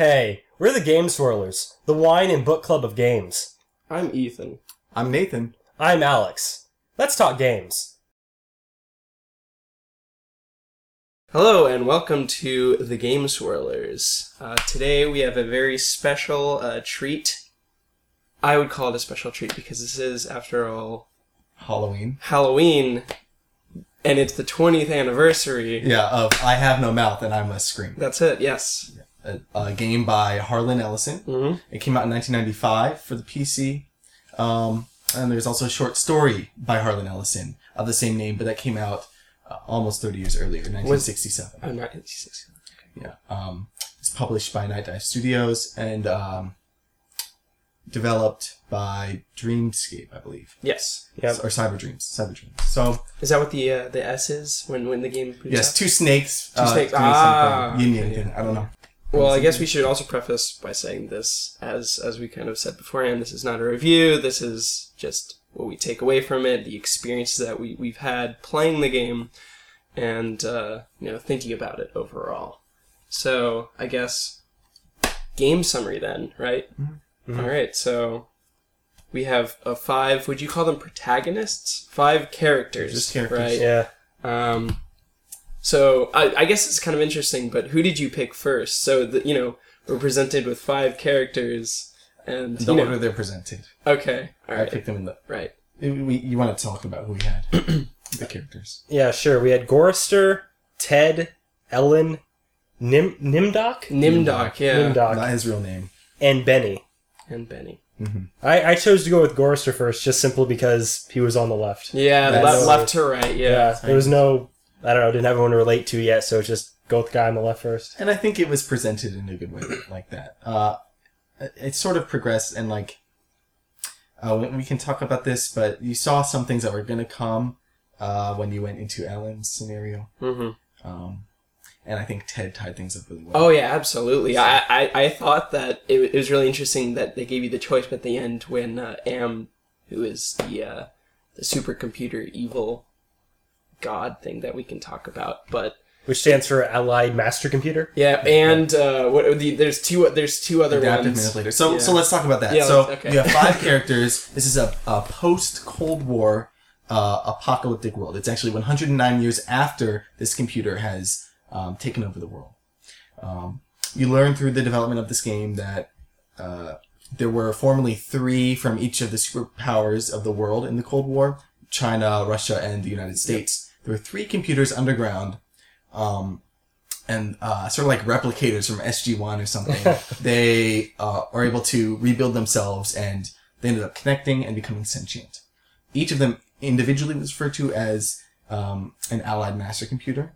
Hey, we're the Game Swirlers, the wine and book club of games. I'm Ethan. I'm Nathan. I'm Alex. Let's talk games. Hello and welcome to the Game Swirlers. Uh, today we have a very special uh, treat. I would call it a special treat because this is, after all, Halloween. Halloween, and it's the 20th anniversary. Yeah, of I Have No Mouth and I Must Scream. That's it. Yes. A, a game by Harlan Ellison. hmm It came out in 1995 for the PC. Um, and there's also a short story by Harlan Ellison of the same name, but that came out uh, almost 30 years earlier, 1967. I'm not 86. Yeah. Um, it's published by Nightdive Studios and um, developed by Dreamscape, I believe. Yes. Yep. Or Cyberdreams. Cyber Dreams. So, Is that what the uh, the S is when when the game? yes, up? two snakes. Two snakes. Ah. Yin yang okay. thing. I don't know. Well, I guess we should also preface by saying this, as as we kind of said beforehand, this is not a review. This is just what we take away from it, the experiences that we we've had playing the game, and uh, you know thinking about it overall. So I guess game summary then, right? Mhm. All right. So we have a five. Would you call them protagonists? Five characters, Just characters. right? Yeah. Um, so I, I guess it's kind of interesting, but who did you pick first? So the, you know we're presented with five characters, and The you know, order they're presented. okay, all I right, picked them in the. right. We, you want to talk about who we had? the characters. Yeah, sure. We had Gorrister, Ted, Ellen, Nim- Nimdok, Nimdok, yeah, Nimdok, Not his real name. and Benny. and Benny. Mm-hmm. I, I chose to go with Gorrister first, just simply because he was on the left. Yeah, That's- left, left to right. Yeah, Yeah, there was no, I don't know, didn't have anyone to relate to yet, so it's just go with the guy on the left first. And I think it was presented in a good way like that. Uh, it sort of progressed and like, uh, we- we can talk about this, but you saw some things that were going to come uh, when you went into Ellen's scenario. hmm Um, and I think Ted tied things up really well. Oh yeah, absolutely. I, I, I thought that it, it was really interesting that they gave you the choice at the end when uh, Am, who is the uh, the supercomputer evil god thing that we can talk about, but Which stands for Allied Master Computer. yeah, and uh, what the there's two there's two other Adaptive ones. manipulator. So, Yeah. so let's talk about that. Yeah, so let's- okay. you have five characters. This is a, a post Cold War uh, apocalyptic world. It's actually 109 years after this computer has um, taken over the world. Um, you learn through the development of this game that uh, there were formerly three from each of the superpowers of the world in the Cold War: China, Russia, and the United States. There were three computers underground. Um, and uh, sort of like replicators from SG1 or something, they uh, are able to rebuild themselves and they ended up connecting and becoming sentient. Each of them individually was referred to as um, an allied master computer,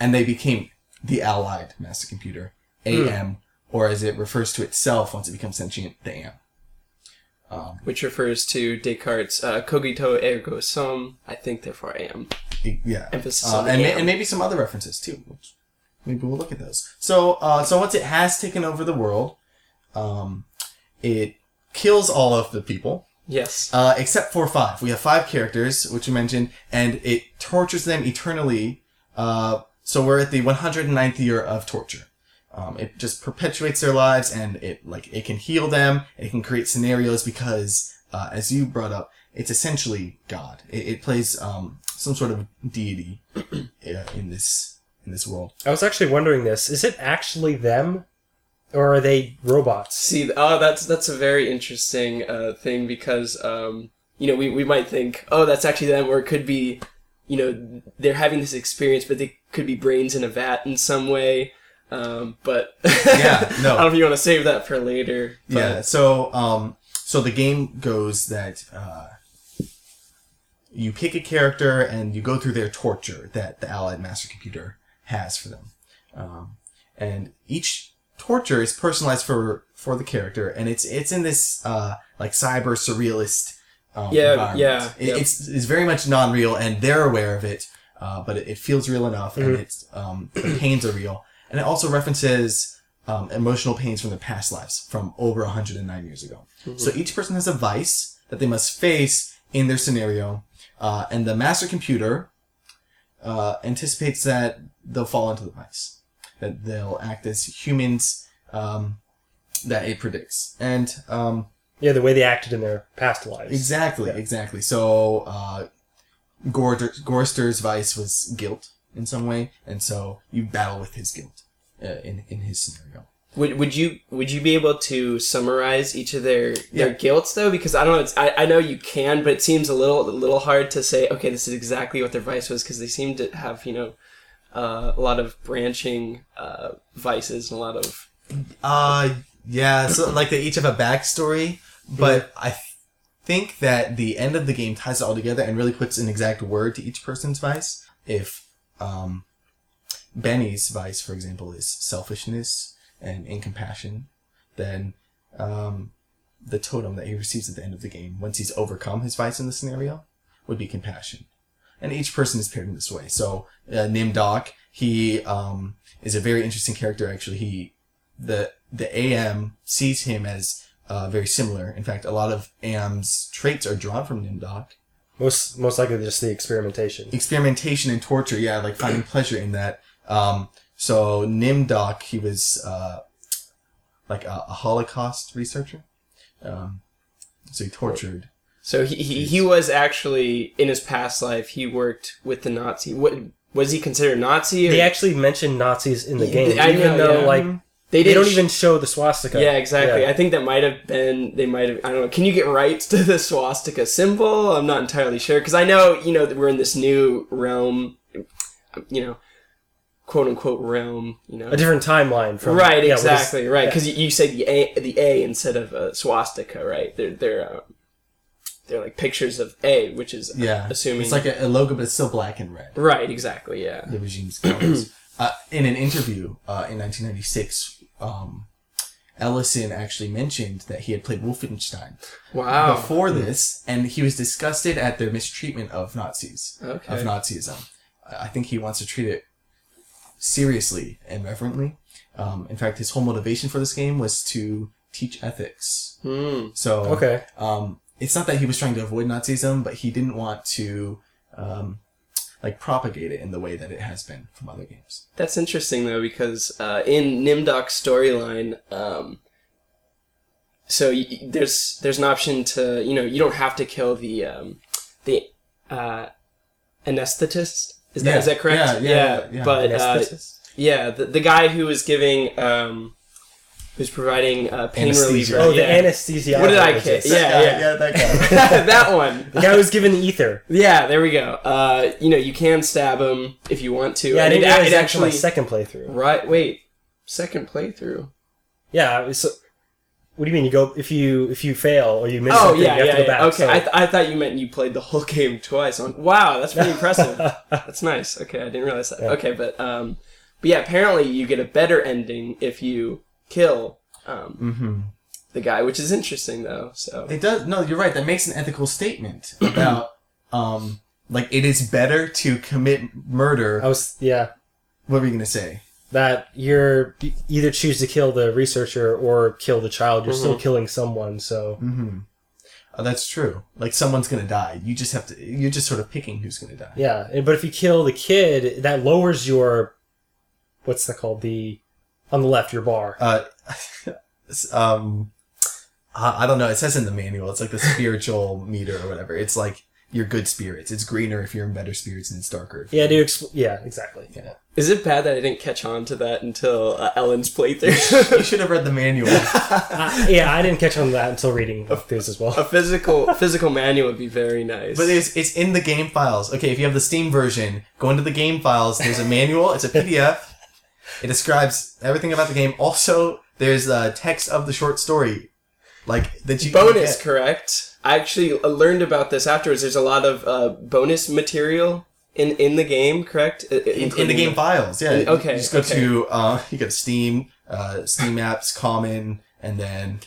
and they became the allied master computer, AM, or as it refers to itself once it becomes sentient, the AM. Um, which refers to Descartes' uh, cogito ergo sum. I think therefore I am. Yeah. Emphasis Uh, on and, ma- and maybe some other references too. Maybe we'll look at those. So, uh, so once it has taken over the world, um, it kills all of the people Yes. uh, except for five. We have five characters, which you mentioned, and it tortures them eternally. Uh, so we're at the 109th year of torture. Um, it just perpetuates their lives, and it like it can heal them. It can create scenarios because, uh, as you brought up, it's essentially God. It, it plays um, some sort of deity uh, in this in this world. I was actually wondering this. Is it actually them? Or are they robots? See, oh, that's that's a very interesting uh, thing because um, you know we, we might think, oh, that's actually them, or it could be, you know, they're having this experience, but they could be brains in a vat in some way. Um, but Yeah, no. I don't know if you want to save that for later. But Yeah. So, um, so the game goes that uh, you pick a character and you go through their torture that the Allied Master Computer has for them, um, and each torture is personalized for for the character, and it's it's in this uh, like cyber surrealist. Um, Yeah, environment. yeah, It, yep. It's it's very much non-real, and they're aware of it, uh, but it, it feels real enough, and Mm-hmm. it's um, the pains are real, and it also references um, emotional pains from their past lives from over 109 years ago. Mm-hmm. So each person has a vice that they must face in their scenario, uh, and the master computer uh, anticipates that they'll fall into the vice, that they'll act as humans um, that it predicts. And um, Yeah, the way they acted in their past lives. exactly, Yeah. exactly. So uh, Gorrister's vice was guilt in some way, and so you battle with his guilt uh, in in his scenario. Would, would you would you be able to summarize each of their their Yeah. guilts though? Because I don't know. It's, I, I know you can, but it seems a little a little hard to say. Okay, this is exactly what their vice was because they seem to have you know uh, a lot of branching uh, vices and a lot of Uh, yeah. So like they each have a backstory, but I th- think that the end of the game ties it all together and really puts an exact word to each person's vice. If um, Benny's vice, for example, is selfishness and in compassion then um, the totem that he receives at the end of the game, once he's overcome his vice in the scenario, would be compassion. And each person is paired in this way. So uh, Nimdok, he um, is a very interesting character. Actually, he the the AM sees him as uh, very similar. In fact, a lot of AM's traits are drawn from Nimdok. Most most likely just the experimentation. Experimentation and torture, yeah, like finding pleasure in that. Um, so Nimdok, he was uh, like a, a Holocaust researcher. Um, so he tortured. So he, he, he was actually in his past life he worked with the Nazi. What was he considered Nazi? Or They actually mentioned Nazis in the Yeah, game, I even know, though yeah. like they, they don't sh- even show the swastika. Yeah, exactly. Yeah. I think that might have been they might have. I don't know. Can you get rights to the swastika symbol? I'm not entirely sure because I know you know that we're in this new realm, you know, quote unquote realm. You know, a different timeline from right? yeah, we'll just- exactly. right. yeah. Because you, you say the A the A instead of a swastika, right? They're they're um, they're like pictures of A, which is Yeah, assuming it's like a, a logo, but it's still black and red. right. Exactly. Yeah. the regime's colors. uh, in an interview uh, in 1996, um, Ellison actually mentioned that he had played Wolfenstein Wow. before this, and he was disgusted at their mistreatment of Nazis, Okay. of Nazism. I think he wants to treat it seriously and reverently. Um, in fact, his whole motivation for this game was to teach ethics. Hmm. So Okay. um, it's not that he was trying to avoid Nazism, but he didn't want to um, like propagate it in the way that it has been from other games. That's interesting though, because uh, in Nimdok's storyline, um, so there's there's an option to you know you don't have to kill the um, the uh, anesthetist. Is that is Yeah, that correct? yeah, yeah, yeah. But uh, Anesthetist? yeah, the, the guy who was giving um, who's providing uh, pain Anesthesia. reliever. oh, the yeah. anesthesiologist. What did I ca- Yeah, That guy- yeah. that guy. that one. The guy who's given ether. Yeah, there we go. Uh, you know, you can stab him if you want to. Yeah, I and didn't it, it that my actually second playthrough. right. Wait, second playthrough. Yeah. So, what do you mean? You go if you if you fail or you miss Oh something, yeah, you have yeah, to go yeah. back. Okay, So- I, th- I thought you meant you played the whole game twice. On wow, that's pretty impressive. that's nice. Okay, I didn't realize that. Yeah. Okay, but um, but yeah, apparently you get a better ending if you kill um hmm the guy, which is interesting though. So It does. No, you're right. That makes an ethical statement about um, like it is better to commit murder. I was yeah. What were you gonna say? That you're you either choose to kill the researcher or kill the child. You're Mm-hmm. still killing someone. So Mm-hmm. Oh, that's true. Like someone's gonna die. You just have to. You're just sort of picking who's gonna die. yeah. But if you kill the kid, that lowers your what's that called? The on the left, your bar. Uh, um, I I don't know. It says in the manual. It's like the spiritual meter or whatever. It's like your good spirits. It's greener if you're in better spirits, and it's darker. if Yeah, you're- dude. Expl- yeah, exactly. Yeah. is it bad that I didn't catch on to that until uh, Ellen's playthrough? You should have read the manual. Uh, yeah, I didn't catch on to that until reading this as well. a physical physical manual would be very nice. But it's it's in the game files. Okay, if you have the Steam version, go into the game files. There's a manual. It's a PDF. It describes everything about the game. Also, there's a text of the short story, like that you bonus, get. correct? I actually uh, learned about this afterwards. There's a lot of uh, bonus material in in the game, correct? I- in, in the including game files. Yeah. You- Okay, You just go okay. to uh, you go to Steam, uh, Steam apps, Common, and then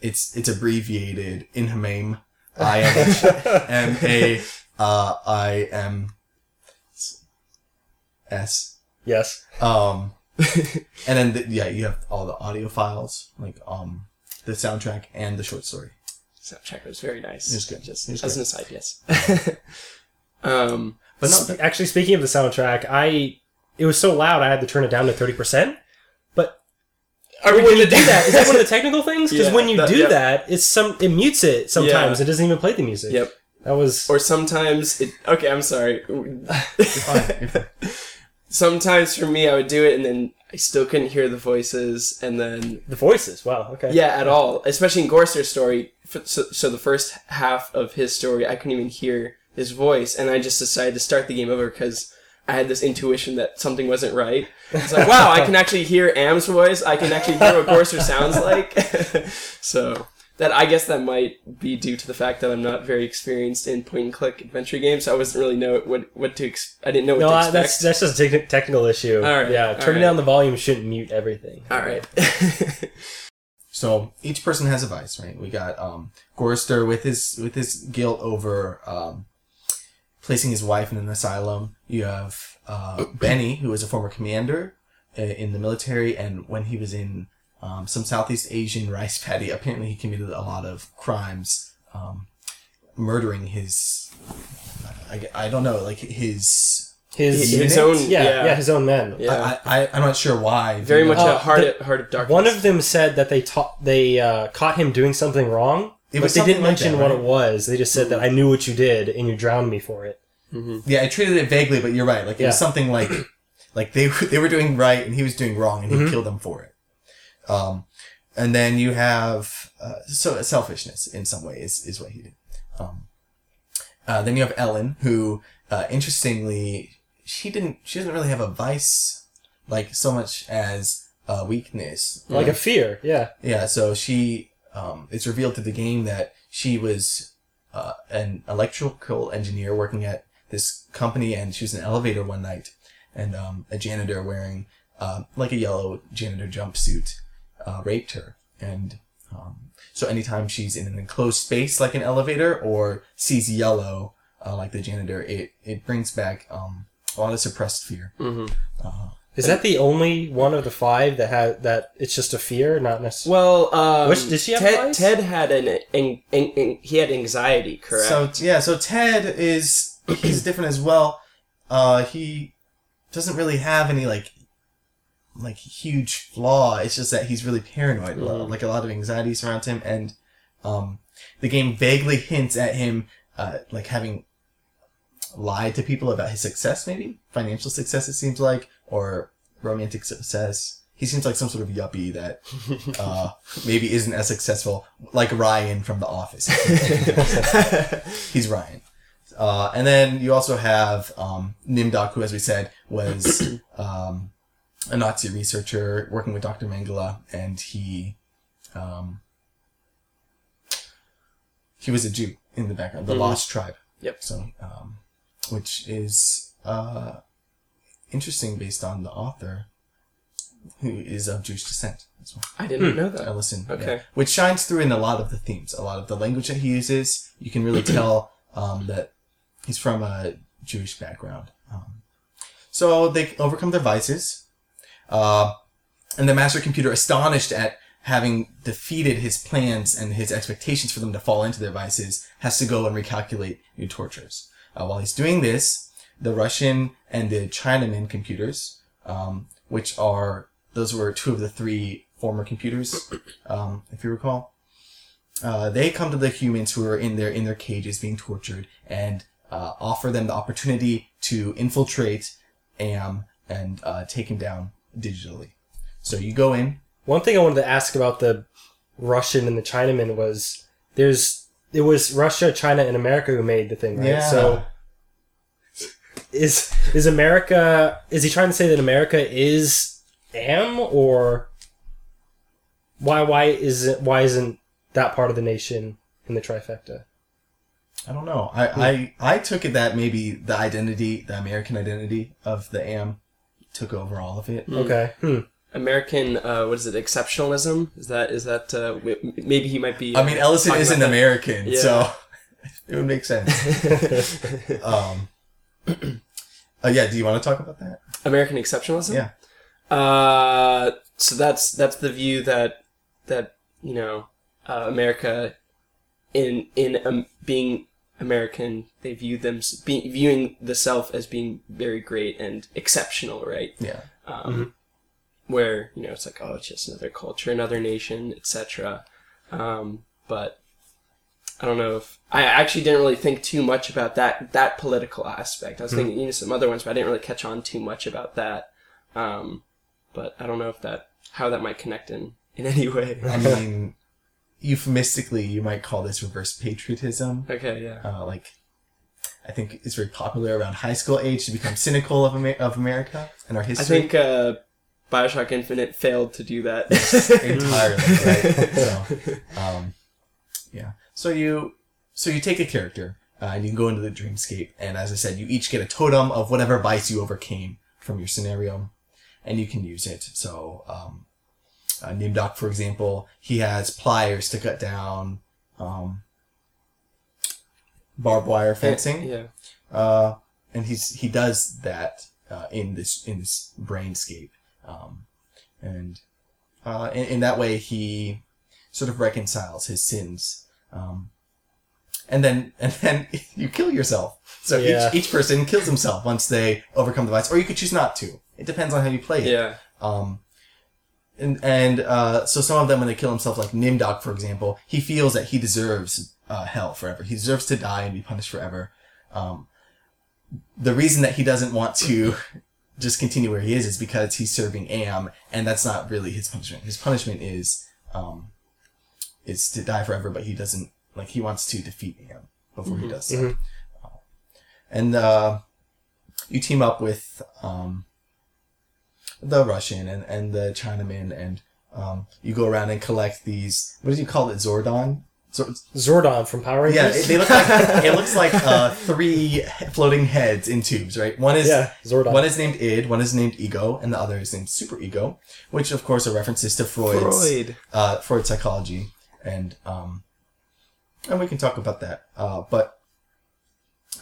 it's it's abbreviated Inhamame. I M A uh, I M S. yes. Um, and then the, yeah, you have all the audio files, like um, the soundtrack and the short story. Soundtrack was very nice. Good. Just as an aside, yes. um, But no, Sp- actually, speaking of the soundtrack, I it was so loud I had to turn it down to thirty percent. But Are we when you gonna do that, is that one of the technical things? Because Yeah, when you that- do yeah. that, it's some it mutes it sometimes. Yeah. It doesn't even play the music. Yep. That was Or sometimes it. Okay, I'm sorry. Sometimes for me, I would do it, and then I still couldn't hear the voices, and then the voices. Wow. Okay. yeah, at all. Especially in Gorrister's story. So, so the first half of his story, I couldn't even hear his voice, and I just decided to start the game over because I had this intuition that something wasn't right. It's like, wow, I can actually hear Am's voice. I can actually hear what Gorrister sounds like. so that I guess that might be due to the fact that I'm not very experienced in point and click adventure games. So I wasn't really know what what to. Ex- I didn't know what No, to I- expect. that's that's just a techni- technical issue. All right, Yeah, turning right. down the volume shouldn't mute everything. all right. So each person has a vice, right? We got um, Gorrister with his with his guilt over um, placing his wife in an asylum. You have uh, Benny, who is a former commander uh, in the military, and when he was in um, some Southeast Asian rice paddy, apparently he committed a lot of crimes, um, murdering his. I, I don't know, like his. His, His his own- yeah, yeah. yeah, his own men. Yeah. I, I I'm not sure why. Very much Uh, a heart, the- heart of darkness. One of them said that they taught they uh, caught him doing something wrong, It but was they didn't like mention that, what it was. They just said that I knew what you did and you drowned me for it. Yeah, I treated it vaguely, but you're right. Like it was something like, like they were- they were doing right and he was doing wrong, and he Mhm. killed them for it. Um, and then you have uh, so selfishness in some way is what he did. Um, uh, then you have Ellen, who uh, interestingly she didn't she doesn't really have a vice like so much as a weakness. Like a fear, yeah. Yeah, so she um, it's revealed through the game that she was uh, an electrical engineer working at this company, and she was in an elevator one night, and um, a janitor wearing uh, like a yellow janitor jumpsuit uh, raped her, and um, so anytime she's in an enclosed space like an elevator or sees yellow uh, like the janitor, it it brings back um, a lot of suppressed fear. hmm Is that the only one of the five that had that? It's just a fear, not necessarily. Well, um, Which- did she have Ted. Ted had an, an, an, an- he had anxiety, correct? So yeah, so Ted is he's different as well. Uh, he doesn't really have any like like huge flaw. It's just that he's really paranoid. Mhm. Like a lot of anxiety surrounds him, and um, the game vaguely hints at him uh, like having lied to people about his success, maybe financial success. It seems like, or romantic success. He seems like some sort of yuppie that uh, maybe isn't as successful, like Ryan from The Office. He's Ryan. Uh, and then you also have um, Nimdok, who, as we said, was um, a Nazi researcher working with Dr. Mengele, and he um, he was a Jew in the background, the Mhm. Lost Tribe. Yep. So, um, which is uh, interesting based on the author, who is of Jewish descent as well. I didn't Hmm. know that. Ellison. Okay. yeah. Which shines through in a lot of the themes. A lot of the language that he uses, you can really tell um, that he's from a Jewish background. Um, so they overcome their vices. Uh, and the master computer, astonished at having defeated his plans and his expectations for them to fall into their vices, has to go and recalculate new tortures. Uh, while he's doing this, the Russian and the Chinaman computers, um, which are those were two of the three former computers, um, if you recall. Uh, they come to the humans who are in their in their cages being tortured and uh, offer them the opportunity to infiltrate Am and uh, take him down digitally. So you go in. One thing I wanted to ask about the Russian and the Chinaman was there's it was Russia, China, and America who made the thing, right? Yeah. So is is America is he trying to say that America is Am or why why is it why isn't that part of the nation in the trifecta? I don't know. I, I I took it that maybe the identity, the American identity of the Am, took over all of it. Okay. Hmm. American, uh, what is it? Exceptionalism? Is that is that? Uh, w- maybe he might be. I mean, Ellison isn't about that. American, Yeah. so it would make sense. um, uh, yeah. Do you want to talk about that? American exceptionalism. Yeah. Uh, so that's that's the view that that you know uh, America in in um, being American, they view them s- be, viewing the self as being very great and exceptional, right? Yeah. Um, where you know it's like oh it's just another culture, another nation, etc. Um, but I don't know if I actually didn't really think too much about that that political aspect. I was thinking you know some other ones, but I didn't really catch on too much about that. Um, but I don't know if that how that might connect in in any way. I mean, euphemistically, you might call this reverse patriotism. Okay, yeah. Uh, like, I think it's very popular around high school age to become cynical of, Amer- of America and our history. I think uh, Bioshock Infinite failed to do that. entirely right. So, um, yeah. So you so you take a character uh, and you can go into the dreamscape, and as I said, you each get a totem of whatever vice you overcame from your scenario, and you can use it. So um, uh, Nimdok, for example, he has pliers to cut down um, barbed wire fencing yeah. uh, and he's he does that uh, in this in this brainscape, um, and uh, in, in that way he sort of reconciles his sins, um, and then and then you kill yourself. So Yeah. each each person kills himself once they overcome the vice, or you could choose not to. It depends on how you play it. Yeah. Um, and and uh, so some of them, when they kill themselves, like Nimdok, for example, he feels that he deserves uh, hell forever. He deserves to die and be punished forever. Um, the reason that he doesn't want to just continue where he is is because he's serving Am, and that's not really his punishment. His punishment is um, is to die forever, but he doesn't like he wants to defeat Am before he does so. Uh, and uh, you team up with um, the Russian and, and the Chinaman, and um, you go around and collect these. What do you call it? Zordon. Zor- Zordon from Power Rangers. yeah, Rangers. it, they look like it looks like uh, three floating heads in tubes, right? One is yeah, Zordon. one is named id, one is named ego, and the other is named super ego, which of course are references to Freud's Freud. uh, Freud's psychology, and um, and we can talk about that. Uh, but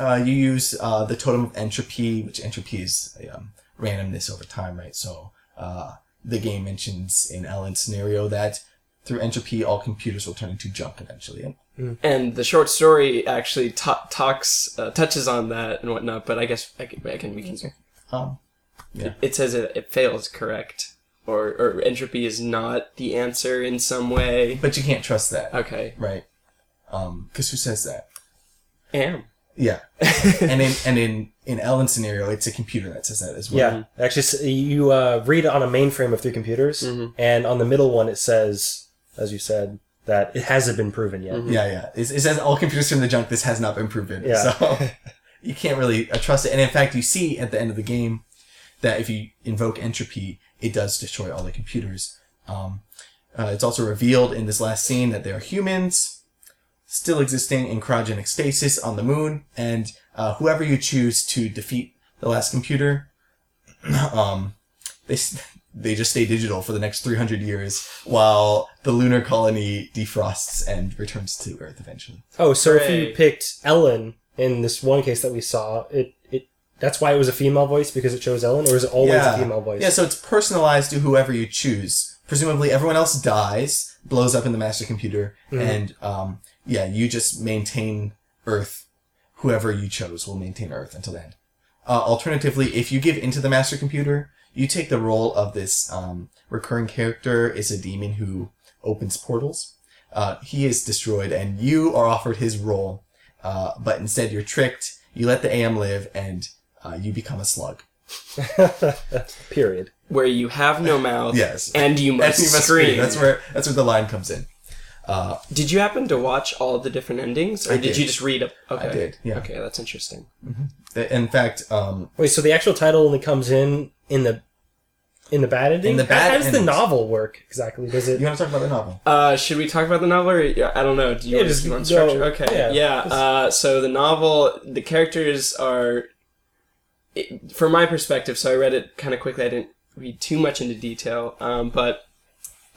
uh, you use uh, the totem of entropy, which entropy is um, randomness over time, right? So uh, the game mentions in Ellen's scenario that through entropy, all computers will turn into junk eventually. And And the short story actually ta- talks uh, touches on that and whatnot. But I guess I can, I can we can. um, It says it, it fails, correct? Or or entropy is not the answer in some way. but you can't trust that, Okay. right? Because who says that? Am. Yeah, and in and in in Ellen's scenario, it's a computer that says that as well. Yeah, actually, s- you uh, read on a mainframe of three computers, Mm-hmm. and on the middle one it says, as you said, that it hasn't been proven yet. Yeah, yeah. It, it says all computers from the junk. This has not been proven. Yeah. So you can't really uh, trust it. And in fact, you see at the end of the game that if you invoke entropy, it does destroy all the computers. Um, uh, it's also revealed in this last scene that they are humans still existing in cryogenic stasis on the moon, and uh, whoever you choose to defeat the last computer, um, they they just stay digital for the next 300 years while the lunar colony defrosts and returns to Earth eventually. Oh, so if you picked Ellen in this one case that we saw, it it that's why it was a female voice because it chose Ellen, or is it always a female voice? Yeah, so it's personalized to whoever you choose. Presumably, everyone else dies, blows up in the master computer, and um, yeah, you just maintain Earth. Whoever you chose will maintain Earth until the end. Uh, alternatively, if you give into the master computer, you take the role of this um, recurring character. Is a demon who opens portals. Uh, he is destroyed, and you are offered his role, uh, but instead you're tricked. You let the AM live, and uh, you become a slug. Period. Where you have no mouth. Yes. And you must, And you must scream. scream. That's where that's where the line comes in. Uh, Did you happen to watch all the different endings, or I did. did. you just read it? Okay. did, yeah. Okay, that's interesting. in fact, um, Wait, so the actual title only comes in in the in the bad ending. In the bad how, how does the novel work exactly? Does it? you want to talk about the novel? Uh, should we talk about the novel? Or, yeah, I don't know. Do you Yeah, want, just do you want go- structure? Okay. yeah, Yeah. Uh, so the novel, the characters are, it, from my perspective. So I read it kind of quickly. I didn't read too much into detail, um, but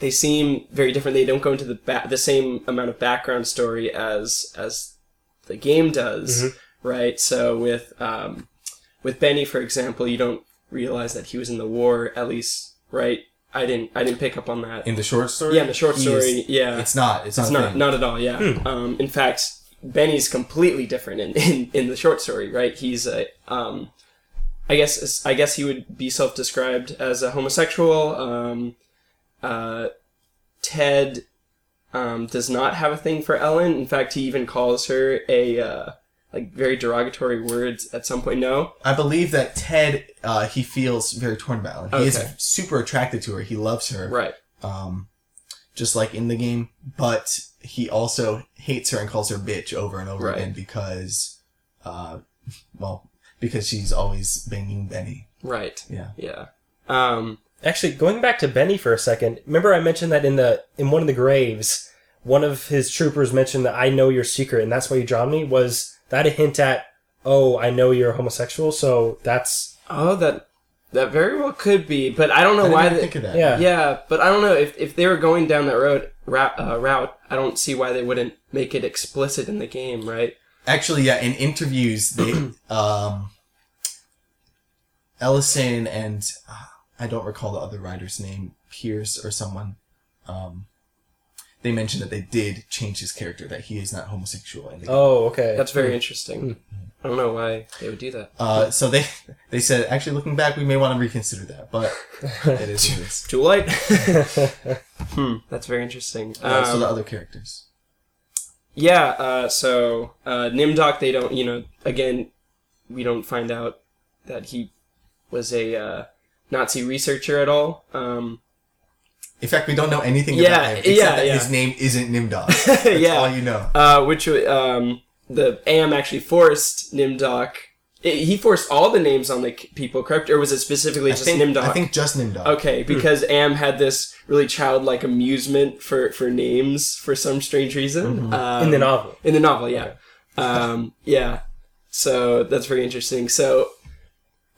they seem very different. They don't go into the ba- the same amount of background story as as the game does, Mm-hmm. right? So with um, with Benny, for example, you don't realize that he was in the war. At least, right? I didn't. I didn't pick up on that. In the short story? Yeah, in the short story, is- yeah. It's not. It's, not. not not at all. Yeah. Hmm. Um, in fact, Benny's completely different in, in, in the short story. Right? He's a um, I guess I guess he would be self-described as a homosexual. Um, uh, Ted um, does not have a thing for Ellen. In fact, he even calls her a uh, like very derogatory words at some point. No, I believe that Ted, uh, he feels very torn about Ellen. He Okay. is super attracted to her. He loves her. right. um, just like in the game, but he also hates her and calls her bitch over and over Right. again because, uh, well, because she's always banging Benny. Right. Yeah. Yeah. Um, Actually, going back to Benny for a second, remember I mentioned that in the in one of the graves, one of his troopers mentioned that I know your secret, and that's why you drowned me. Was that a hint at, oh, I know you're homosexual, so that's oh, that that very well could be, but I don't know I didn't why. even They, think of that. yeah. yeah, but I don't know if if they were going down that road route, uh, route. I don't see why they wouldn't make it explicit in the game, right? Actually, yeah, in interviews, they, um, Ellison and uh, I don't recall the other writer's name, Pierce or someone, um, they mentioned that they did change his character, that he is not homosexual in the game. Oh, okay. That's very interesting. I don't know why they would do that. Uh, so they they said, actually, looking back, we may want to reconsider that, but it is what it is. Too late. hmm, that's very interesting. Uh, so Um, the other characters. Yeah, uh, so uh, Nimdok, they don't, you know, again, we don't find out that he was a uh, Nazi researcher at all. Um, In fact, we don't know anything Yeah, about him except yeah, that yeah. his name isn't Nimdok. That's Yeah. all you know. uh, which um, the AM actually forced Nimdok. i- he forced all the names on the people, correct? Or was it specifically I just think, Nimdok? I think just Nimdok. Okay, because Am had this really childlike amusement for, for names for some strange reason. Um, in the novel. In the novel, yeah. Um, yeah. So that's very interesting. So,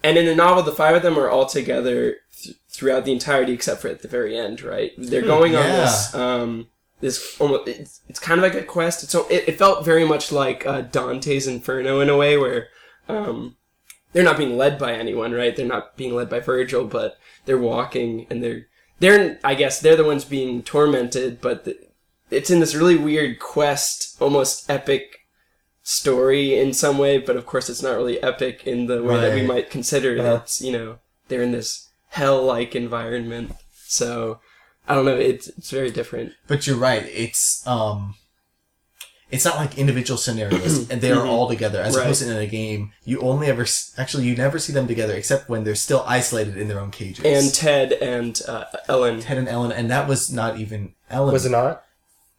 and in the novel, the five of them are all together th- throughout the entirety, except for at the very end, right? They're going on this, um, this almost, it's, it's kind of like a quest. It's, so it, it felt very much like uh, Dante's Inferno in a way where, um, they're not being led by anyone, right? They're not being led by Virgil, but they're walking and they're, they're, I guess they're the ones being tormented, but the, it's in this really weird quest, almost epic story in some way, but of course it's not really epic in the way that we might consider it. Uh-huh. You know, they're in this hell-like environment. So, I don't know, it's, it's very different. But you're right. It's um, it's not like individual scenarios, and they are all together. As Mm-hmm. Right. opposed to in a game, you only ever actually you never see them together except when they're still isolated in their own cages. And Ted and uh, Ellen. Ted and Ellen, and that was not even Ellen. Was it not?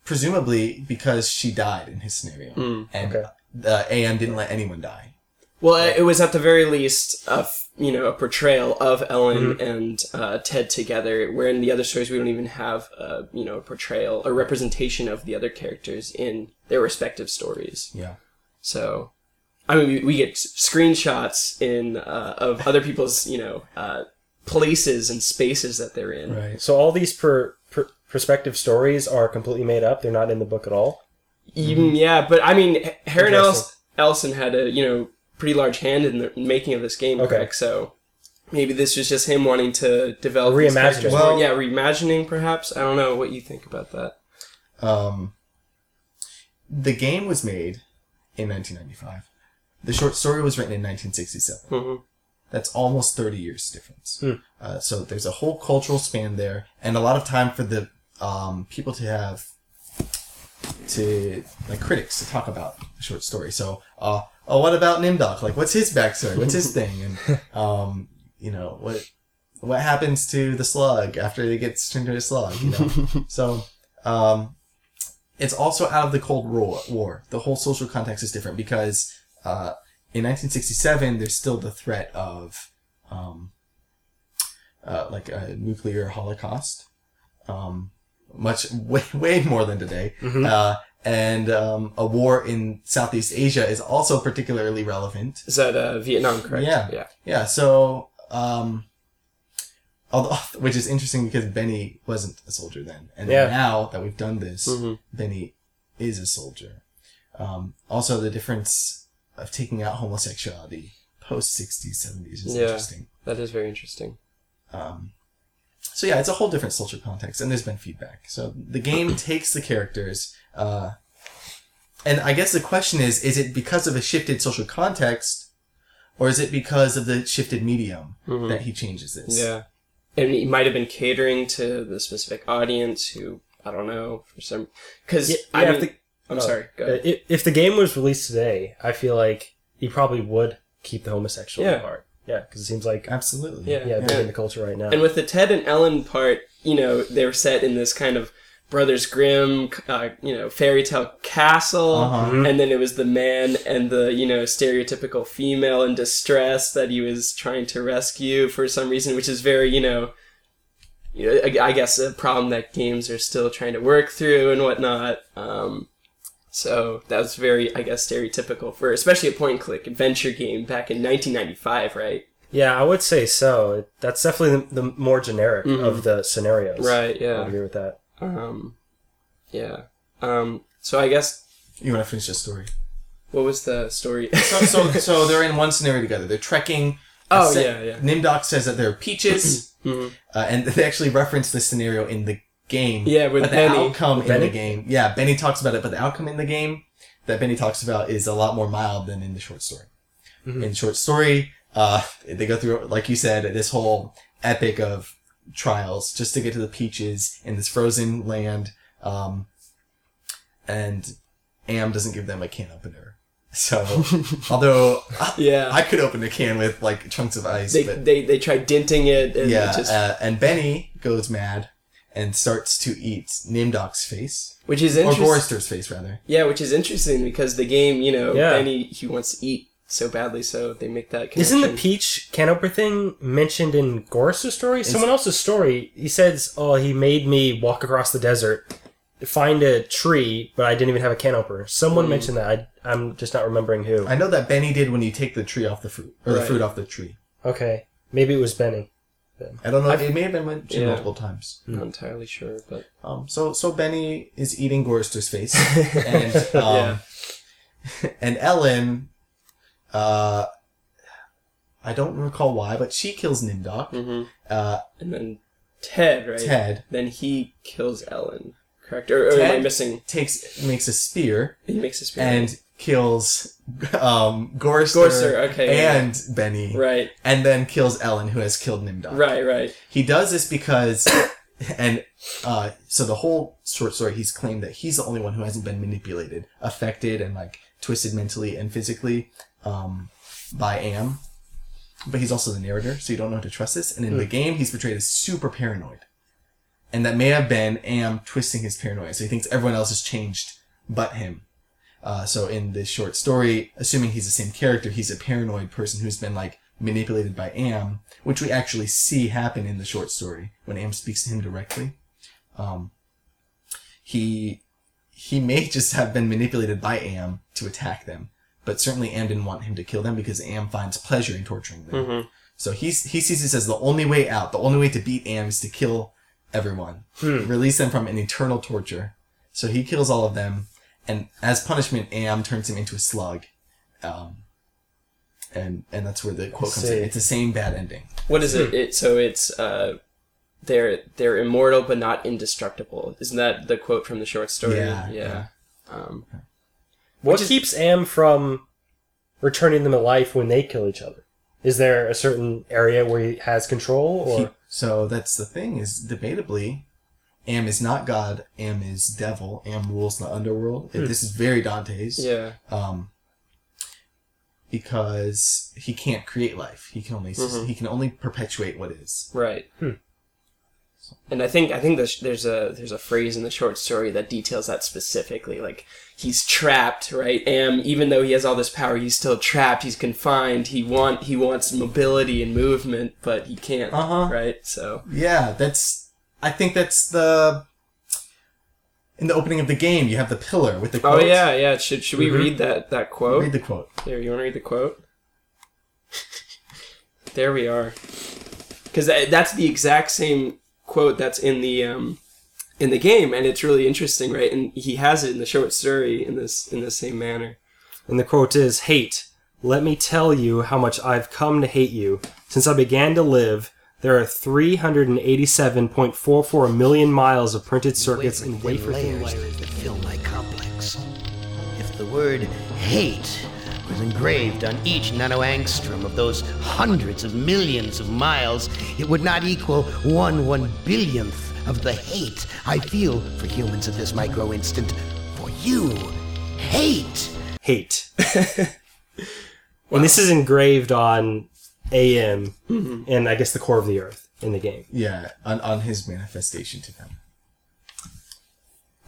Presumably because she died in his scenario, Mm, and okay. the AM didn't let anyone die. Well, it was at the very least a f- you know a portrayal of Ellen Mm-hmm. and uh, Ted together. Where in the other stories we don't even have a you know a portrayal or representation of the other characters in their respective stories. Yeah. So, I mean, we, we get screenshots in uh, of other people's you know uh, places and spaces that they're in. Right. So all these per, per perspective stories are completely made up. They're not in the book at all. Even- Yeah, but I mean, H- Harren Interesting. Ellis- Ellison had a you know pretty large hand in the making of this game, Okay. correct? So maybe this was just him wanting to develop these Reimagining. Well- Yeah, reimagining perhaps. I don't know what you think about that. Um, the game was made in 1995. The short story was written in 1967. Mhm. That's almost 30 years difference. Hmm. Uh, so there's a whole cultural span there, and a lot of time for the um, people to have to like critics to talk about the short story. So, uh, oh, what about Nimdok? Like, what's his backstory? What's his thing? And um, you know what what happens to the slug after he gets turned into a slug? You know, so um, it's also out of the Cold War. War. The whole social context is different because uh, in 1967 there's still the threat of um, uh, like a nuclear holocaust, um, much way way more than today. Uh, and um, a war in Southeast Asia is also particularly relevant. Is that uh, Vietnam, correct? Yeah. Yeah. Yeah, so um although which is interesting because Benny wasn't a soldier then. And Yeah. now that we've done this, Mhm. Benny is a soldier. Um also the difference of taking out homosexuality post sixties, seventies is Yeah. interesting. That is very interesting. Um so yeah, it's a whole different social context and there's been feedback. So the game takes the characters, uh and I guess the question is, is it because of a shifted social context or is it because of the shifted medium that he changes this? Yeah. And he might have been catering to the specific audience who, I don't know, for some. Because, Yeah, I yeah, mean, if the- I'm oh, sorry, go ahead. Uh, If, if the game was released today, I feel like he probably would keep the homosexual Yeah. part. Yeah, because it seems like Absolutely. Yeah. yeah, big in the culture right now. And with the Ted and Ellen part, you know, they were set in this kind of Brothers Grimm, uh, you know, fairy tale castle, Uh-huh. and then it was the man and the you know stereotypical female in distress that he was trying to rescue for some reason, which is very you know, I I guess a problem that games are still trying to work through and whatnot. Um, so that was very, I guess, stereotypical for especially a point and click adventure game back in 1995, right? yeah, I would say so. That's definitely the, the more generic of the scenarios. Mm-hmm. Right. Yeah. would agree with that. Um, yeah. Um, so I guess You want to finish the story? what was the story? So, so, so they're in one scenario together. They're trekking. Oh, Se- yeah, yeah. Nimdok says that they're peaches, Mhm. uh, and they actually reference this scenario in the game. Yeah, with but the Benny. outcome in Benny? the game. Yeah, Benny talks about it, but the outcome in the game that Benny talks about is a lot more mild than in the short story. Mm-hmm. In the short story, uh, they go through, like you said, this whole epic of trials just to get to the peaches in this frozen land. Um, and Am doesn't give them a can opener. So, although I, Yeah. I could open a can with like chunks of ice, they, but they they tried denting it and yeah, it just uh, and Benny goes mad and starts to eat Nimdok's face which is or interesting. Gorrister's face rather. Yeah, which is interesting because the game, you know, Yeah. Benny he wants to eat so badly, so they make that connection. Isn't the peach canoper thing mentioned in Goris's story? Someone else's story. He says, "Oh, he made me walk across the desert, find a tree, but I didn't even have a canoper." Someone hmm. mentioned that. I, I'm just not remembering who. I know that Benny did when you take the tree off the fruit or the fruit off the tree. Okay, maybe it was Benny. I don't know. it may have been mentioned Yeah. multiple times. Not entirely sure, but Um, so so Benny is eating Gorrister's face, and um, Yeah. and Ellen, uh, I don't recall why, but she kills Nimdok. hmm Uh, and then Ted, right? Ted Then he kills Ellen, correct? Or, or am I missing? takes makes a spear He makes a spear. and kills um, Gorrister, Gorrister, okay, yeah. and Benny, right, and then kills Ellen, who has killed Nimdok. right, right. He does this because, and uh, so the whole short story, he's claimed that he's the only one who hasn't been manipulated, affected, and like twisted mentally and physically um, by Am. But he's also the narrator, so you don't know how to trust this. And in the game, he's portrayed as super paranoid, and that may have been Am twisting his paranoia. So he thinks everyone else has changed but him. Uh, so in this short story, assuming he's the same character, he's a paranoid person who's been like manipulated by Am, which we actually see happen in the short story when Am speaks to him directly. Um, he he may just have been manipulated by Am to attack them, but certainly Am didn't want him to kill them because Am finds pleasure in torturing them. Mhm. So he's he sees this as the only way out. The only way to beat Am is to kill everyone, release them from an eternal torture. So he kills all of them, and as punishment, Am turns him into a slug. Um, and and that's where the quote comes in. It's the same bad ending. What is it? It so it's uh, they're they're immortal but not indestructible. Isn't that the quote from the short story? Yeah, yeah. Um, What keeps Am from returning them to life when they kill each other? Is there a certain area where he has control, or He- so that's the thing is debatably, Am is not God. Am is devil. Am rules the underworld. This is very Dante's. yeah. Um, because he can't create life. He can only Mhm. he can only perpetuate what is. Right. Hmm. And I think I think there's there's a there's a phrase in the short story that details that specifically. Like he's trapped, right? Am even though he has all this power, he's still trapped. He's confined. He want he wants mobility and movement, but he can't. Uh-huh. Right. So Yeah, that's. I think that's the. In the opening of the game, you have the pillar with the oh yeah yeah. Should should we read that that quote? Read the quote. There, you want to read the quote? there we are. Because that, that's the exact same quote that's in the um, in the game, and it's really interesting, right? And he has it in the short story in this in the same manner. And the quote is Hate. Let me tell you how much I've come to hate you. Since I began to live, there are 387.44 million miles of printed circuits and wafer thin layers layers. that fill my complex. If the word hate was engraved on each nanoangstrom of those hundreds of millions of miles, it would not equal one one billionth of the hate I feel for humans at this micro instant. For you, hate. Hate. And this is engraved on AM and I guess the core of the earth in the game. Yeah, on, on his manifestation to them.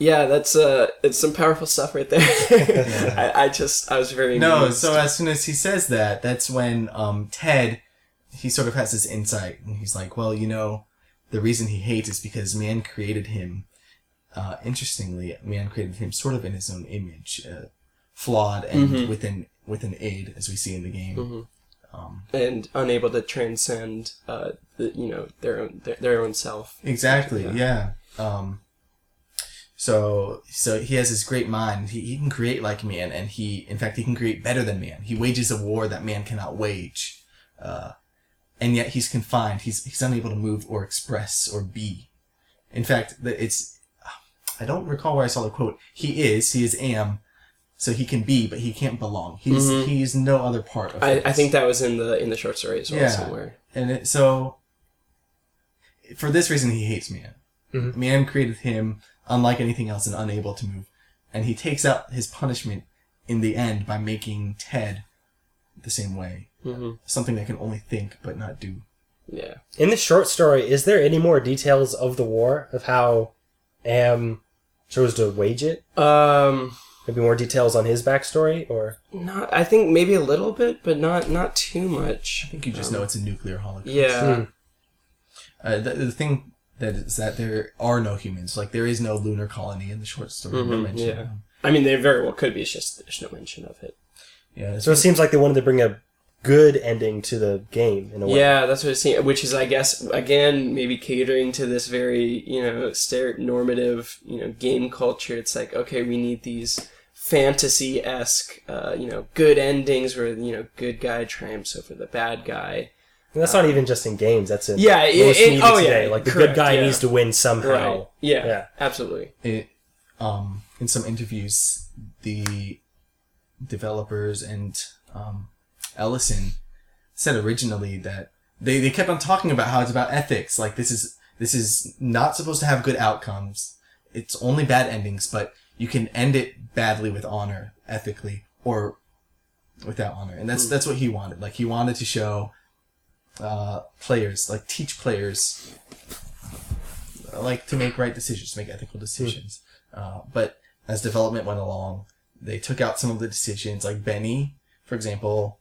Yeah, that's uh, it's some powerful stuff right there. I, I just, I was very No, amused. so as soon as he says that, that's when um, Ted, he sort of has this insight, and he's like, well, you know, the reason he hates is because man created him. Uh, interestingly, man created him sort of in his own image, uh, flawed and with an with an aid, as we see in the game. And unable to transcend, uh, the, you know, their own their, their own self. Exactly. Yeah. Um, so so he has this great mind. He, he can create like man, and he in fact he can create better than man. He wages a war that man cannot wage, uh, and yet he's confined. He's he's unable to move or express or be. In fact, it's I don't recall where I saw the quote. He is he is am, so he can be, but he can't belong. He's mm-hmm. he's no other part of. I, I think that was in the in the short story as well Yeah. somewhere. And it, so, for this reason, he hates man. Man mm-hmm. created him unlike anything else and unable to move. And he takes out his punishment in the end by making Ted the same way. Mm-hmm. Something that can only think but not do. Yeah. In the short story, is there any more details of the war of how Am chose to wage it? Um, Maybe more details on his backstory, or not. I think maybe a little bit, but not not too much. I think you just know it's a nuclear holocaust. Yeah. Uh, the, the thing that is that there are no humans. Like, there is no lunar colony in the short story. Never mentioned. yeah. I mean, there very well could be. It's just there's no mention of it. Yeah. so it seems like they wanted to bring a good ending to the game in a way. Yeah, that's what it seems. Which is, I guess, again, maybe catering to this very, you know, stere- normative, you know, game culture. It's like, okay, we need these fantasy esque, uh, you know, good endings where you know, good guy triumphs over the bad guy. And that's not even just in games. That's in Yeah, it- most it- media oh, yeah, today. Like the correct, good guy yeah. needs to win somehow. Right. Yeah. Yeah. Absolutely. it um in some interviews the developers and um Ellison said originally that they, they kept on talking about how it's about ethics like this is this is not supposed to have good outcomes it's only bad endings but you can end it badly with honor ethically or without honor and that's that's what he wanted like he wanted to show uh players like teach players like to make right decisions, to make ethical decisions. Uh, but as development went along, they took out some of the decisions. Like Benny, for example,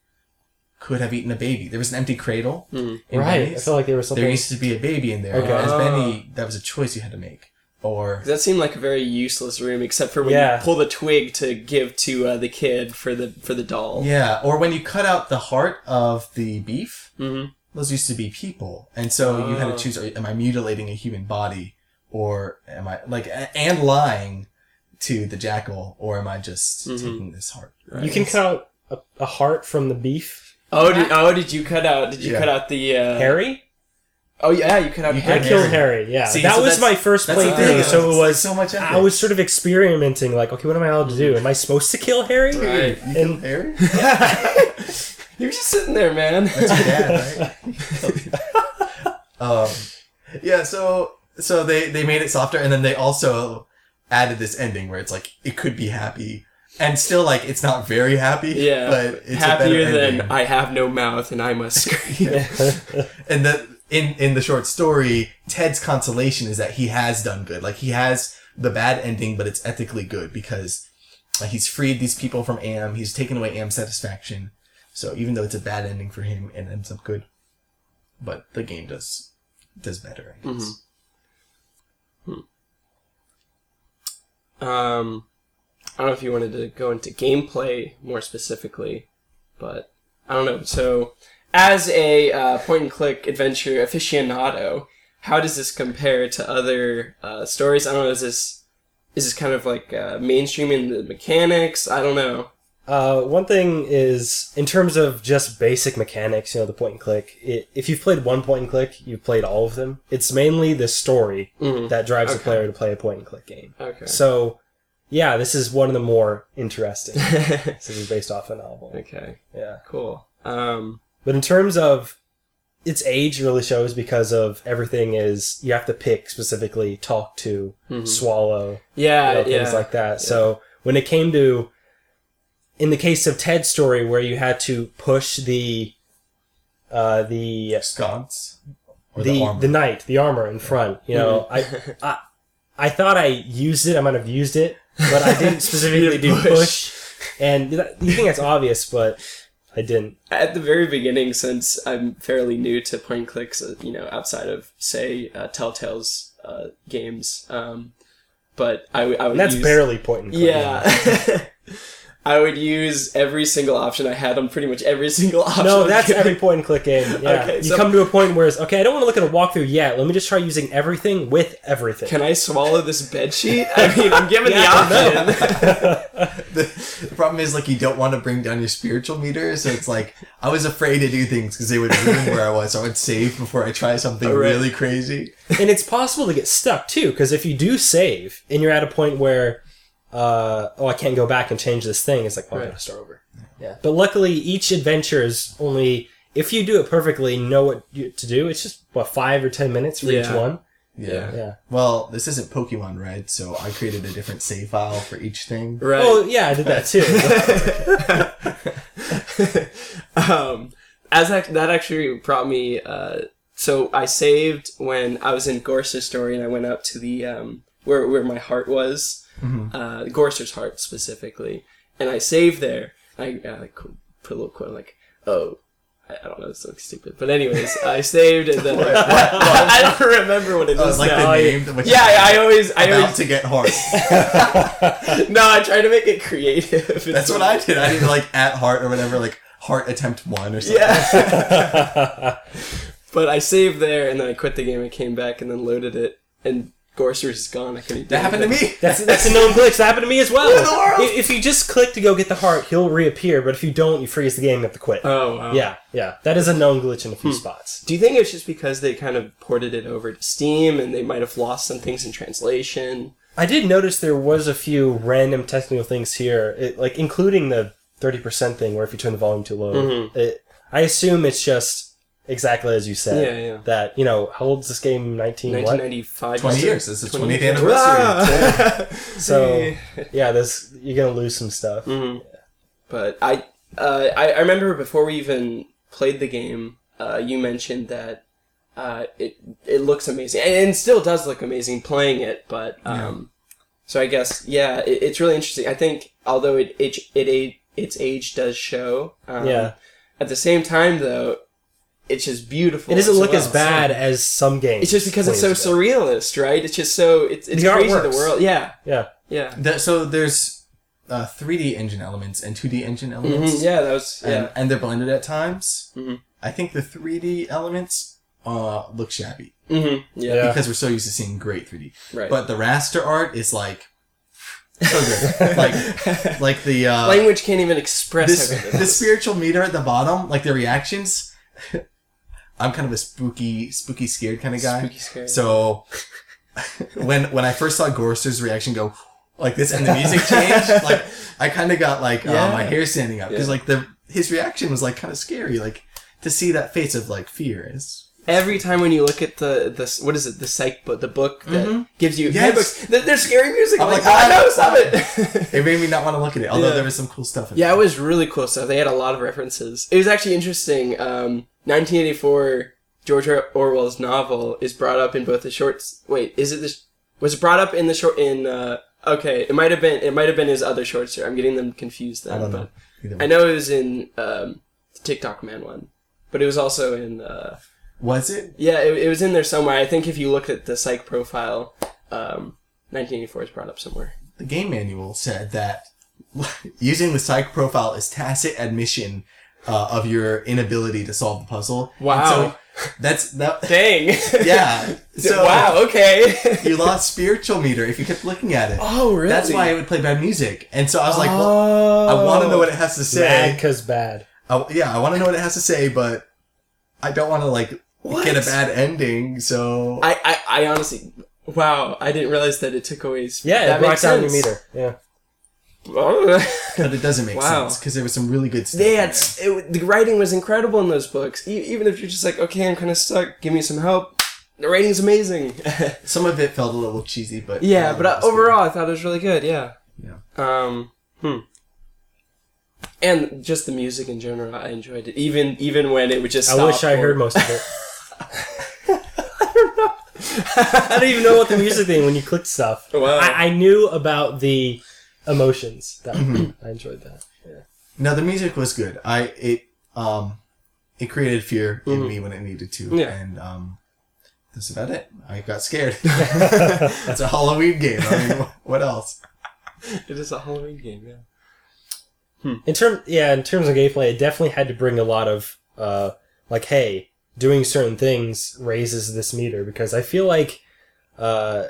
could have eaten a baby. There was an empty cradle. In Right. I Benny's. feel like there was something. there used to be a baby in there. Okay. As Ah. Benny, that was a choice you had to make. Or That seemed like a very useless room, except for when Yeah. you pull the twig to give to uh, the kid for the for the doll. yeah, or when you cut out the heart of the beef. Mhm. Those used to be people, and so you had Oh. to choose: Am I mutilating a human body, or am I like and lying to the jackal, or am I just Mm-hmm. taking this heart? you can cut out a, a heart from the beef. Oh, did, oh, did you cut out? Did you Yeah. cut out the uh, Harry? Oh yeah, you cut out You I Harry. cut killed Harry. Harry. Yeah, See, that so was my first that's playthrough. thing, So it was so much I was sort of experimenting, like, okay, what am I allowed to do? Am I supposed to kill Harry? Right. You And Harry? You're just sitting there, man. That's your dad, right? um, yeah. So so they they made it softer, and then they also added this ending where it's like it could be happy, and still like it's not very happy. yeah, but it's happier a than ending. I have no mouth and I must scream. and the in in the short story, Ted's consolation is that he has done good. Like he has the bad ending, but it's ethically good because he's freed these people from Am. He's taken away Am's satisfaction. So even though it's a bad ending for him, it ends up good. But the game does does better, I guess. Um, I don't know if you wanted to go into gameplay more specifically, but I don't know. So, as a uh, point and click adventure aficionado, how does this compare to other uh, stories? I don't know. Is this is this kind of like uh, mainstream in the mechanics? I don't know. Uh, one thing is, in terms of just basic mechanics, you know, the point and click. It, if you've played one point and click, you've played all of them. It's mainly the story that drives the Okay. player to play a point and click game. Okay. So, yeah, this is one of the more interesting. this is based off a novel. okay, Yeah. cool. Um, But in terms of its age really shows because of everything is you have to pick specifically talk to swallow yeah, you know, Uh, yeah. things like that. So when it came to in the case of ted's story where you had to push the uh the Sconce? Or the the, the, knight the armor in front you know Mm-hmm. I, I i thought i used it i might have used it but i didn't specifically do push. push. And you think that's obvious but i didn't at the very beginning, since I'm fairly new to point and clicks, uh, you know, outside of say uh, Telltale's uh, games, um, but I would and that's use, barely point and click yeah. I would use every single option I had on pretty much every single option. No, that's every point and click game. Yeah. Okay, you so- come to a point where it's okay. I don't want to look at a walkthrough yet. Let me just try using everything with everything. Can I swallow this bed sheet? I mean, I'm given Yeah, the option. the, the problem is like you don't want to bring down your spiritual meter, so it's like I was afraid to do things because they would ruin where I was. So I would save before I try something right. really crazy. and it's possible to get stuck too, because if you do save and you're at a point where, uh, oh, I can't go back and change this thing, it's like, oh, I Right. gotta start over. Yeah. But luckily, each adventure is only if you do it perfectly, know what you, to do. It's just what five or ten minutes for each one. Yeah. Yeah. Well, this isn't Pokemon Red, so I created a different save file for each thing. right. Oh yeah, I did that too. um, as that, that actually brought me. Uh, so I saved when I was in Gorrister's story, and I went up to the um, where where my heart was, uh, Gorrister's heart specifically, and I saved there. I uh, like, put a little quote like, "Oh." I I don't know, it's so stupid. But anyways, I saved and then I don't remember what it Oh, is like now. the name yeah, I, I always, I always, to get hard. no, I try to make it creative. It's That's what I did. I did like at heart or whatever, like heart attempt one or something. Yeah. but I saved there and then I quit the game. I came back and then loaded it, and Gorrister's is gone. I couldn't. That happened to me. That's that's a known glitch. That happened to me as well. In the world? If if you just click to go get the heart, he'll reappear. But if you don't, you freeze the game. You have to quit. Oh wow. Yeah, yeah, that is a known glitch in a few hmm. spots. Do you think it's just because they kind of ported it over to Steam and they might have lost some things in translation? I did notice there was a few random technical things here, it, like including the thirty percent thing, where if you turn the volume too low, mm-hmm. it, I assume it's just exactly as you said. Yeah, yeah. That you know, how old is this game? Nineteen 1995. 20 years. This is 20 20th years. anniversary. Ah! So yeah, this you're gonna lose some stuff. Mhm. But I, uh, I, I remember before we even played the game, uh, you mentioned that uh, it it looks amazing and it still does look amazing playing it. But um, so I guess yeah, it, it's really interesting. I think although it it it, it its age does show, um, Yeah. At the same time, though, it's just beautiful. It doesn't look well. as bad as some games. It's just because it's so 20 ago. surrealist, right? It's just so it's it's The art crazy the world. Yeah, Yeah. yeah, That- so there's uh, 3D engine elements and 2D engine Mhm, elements. yeah. That was and, yeah. and they're blended at times. Mhm. I think the 3D elements uh, look shabby hmm yeah, Yeah. because we're so used to seeing great 3D. right. But the raster art is like so good. like like the uh, language can't even express this how good it the is. spiritual meter at the bottom, like the reactions. I'm kind of a spooky, spooky, scared kind of guy. So when when I first saw Gorrister's reaction go like this and the music changed, like I kind of got like uh, my hair standing up because Yeah. like the his reaction was like kind of scary, like to see that face of like fear is. Every time when you look at the the what is it the psych book the book that gives you Yes. handbooks th- there's scary music. I'm like, like, oh, ah, no, stop it. It made me not want to look at it, although Yeah. there was some cool stuff. In yeah, it. it was really cool stuff. They had a lot of references. It was actually interesting. Um, 1984, George Orwell's novel is brought up in both the shorts. Wait, is it this? Was it brought up in the short? In uh, okay, it might have been. It might have been his other short story. I'm getting them confused. Then, I don't know. I know it was in um, the Ticktockman one, but it was also in. Uh, Was it? yeah, it, it was in there somewhere. I think if you look at the psych profile, um, 1984 is brought up somewhere. The game manual said that using the psych profile is tacit admission uh, of your inability to solve the puzzle. And Wow. so that's that. Dang. Yeah. So wow. Okay. you lost spiritual meter if you kept looking at it. oh, really? That's why it would play bad music. And so I was like, well, oh, I want to know what it has to Bad say. because bad. I, yeah, I want to know what it has to say, but I don't want to like What? get a bad ending. So I, I, I honestly, Wow, I didn't realize that it took away. Sp- Yeah, that it brought makes down your meter. Yeah. But it doesn't make Wow. sense because there was some really good stuff. Yeah, it's, it, the writing was incredible in those books. E- even if you're just like, okay, I'm kind of stuck, give me some help. The writing's amazing. Some of it felt a little cheesy, but yeah, a but of it uh, good. overall, I thought it was really good. Yeah. Yeah. Um. Hmm. And just the music in general, I enjoyed it. Even even when it would just. I stop wish I for- heard most of it. I don't know. I don't even know what the music thing when you clicked stuff. Wow. I, I knew about the emotions. That I enjoyed that. Yeah. Now the music was good. I it um it created fear in me when it needed to, Yeah. and um that's about it. I got scared. that's a Halloween game. I mean, what else? It is a Halloween game. Yeah. In term, yeah, in terms of gameplay, it definitely had to bring a lot of uh, like, hey, doing certain things raises this meter because I feel like uh,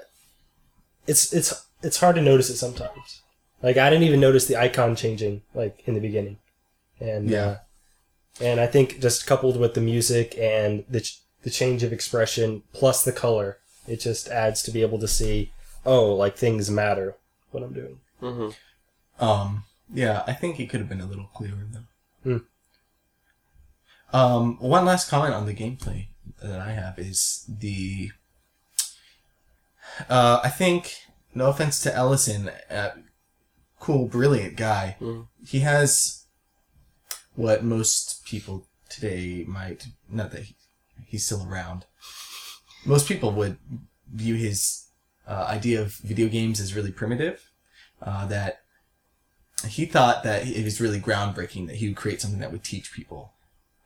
it's it's it's hard to notice it sometimes. Like I didn't even notice the icon changing like in the beginning, and Yeah. uh, and I think just coupled with the music and the ch- the change of expression plus the color, it just adds to be able to see, oh, like things matter what I'm doing. Mm-hmm. Um, yeah, I think it could have been a little clearer though. Hmm. Um, one last comment on the gameplay that I have is the. Uh, I think, no offense to Ellison, uh, cool, brilliant guy. Mm. He has what most people today might not that he, he's still around. Most people would view his uh, idea of video games as really primitive. Uh, that he thought that it was really groundbreaking that he would create something that would teach people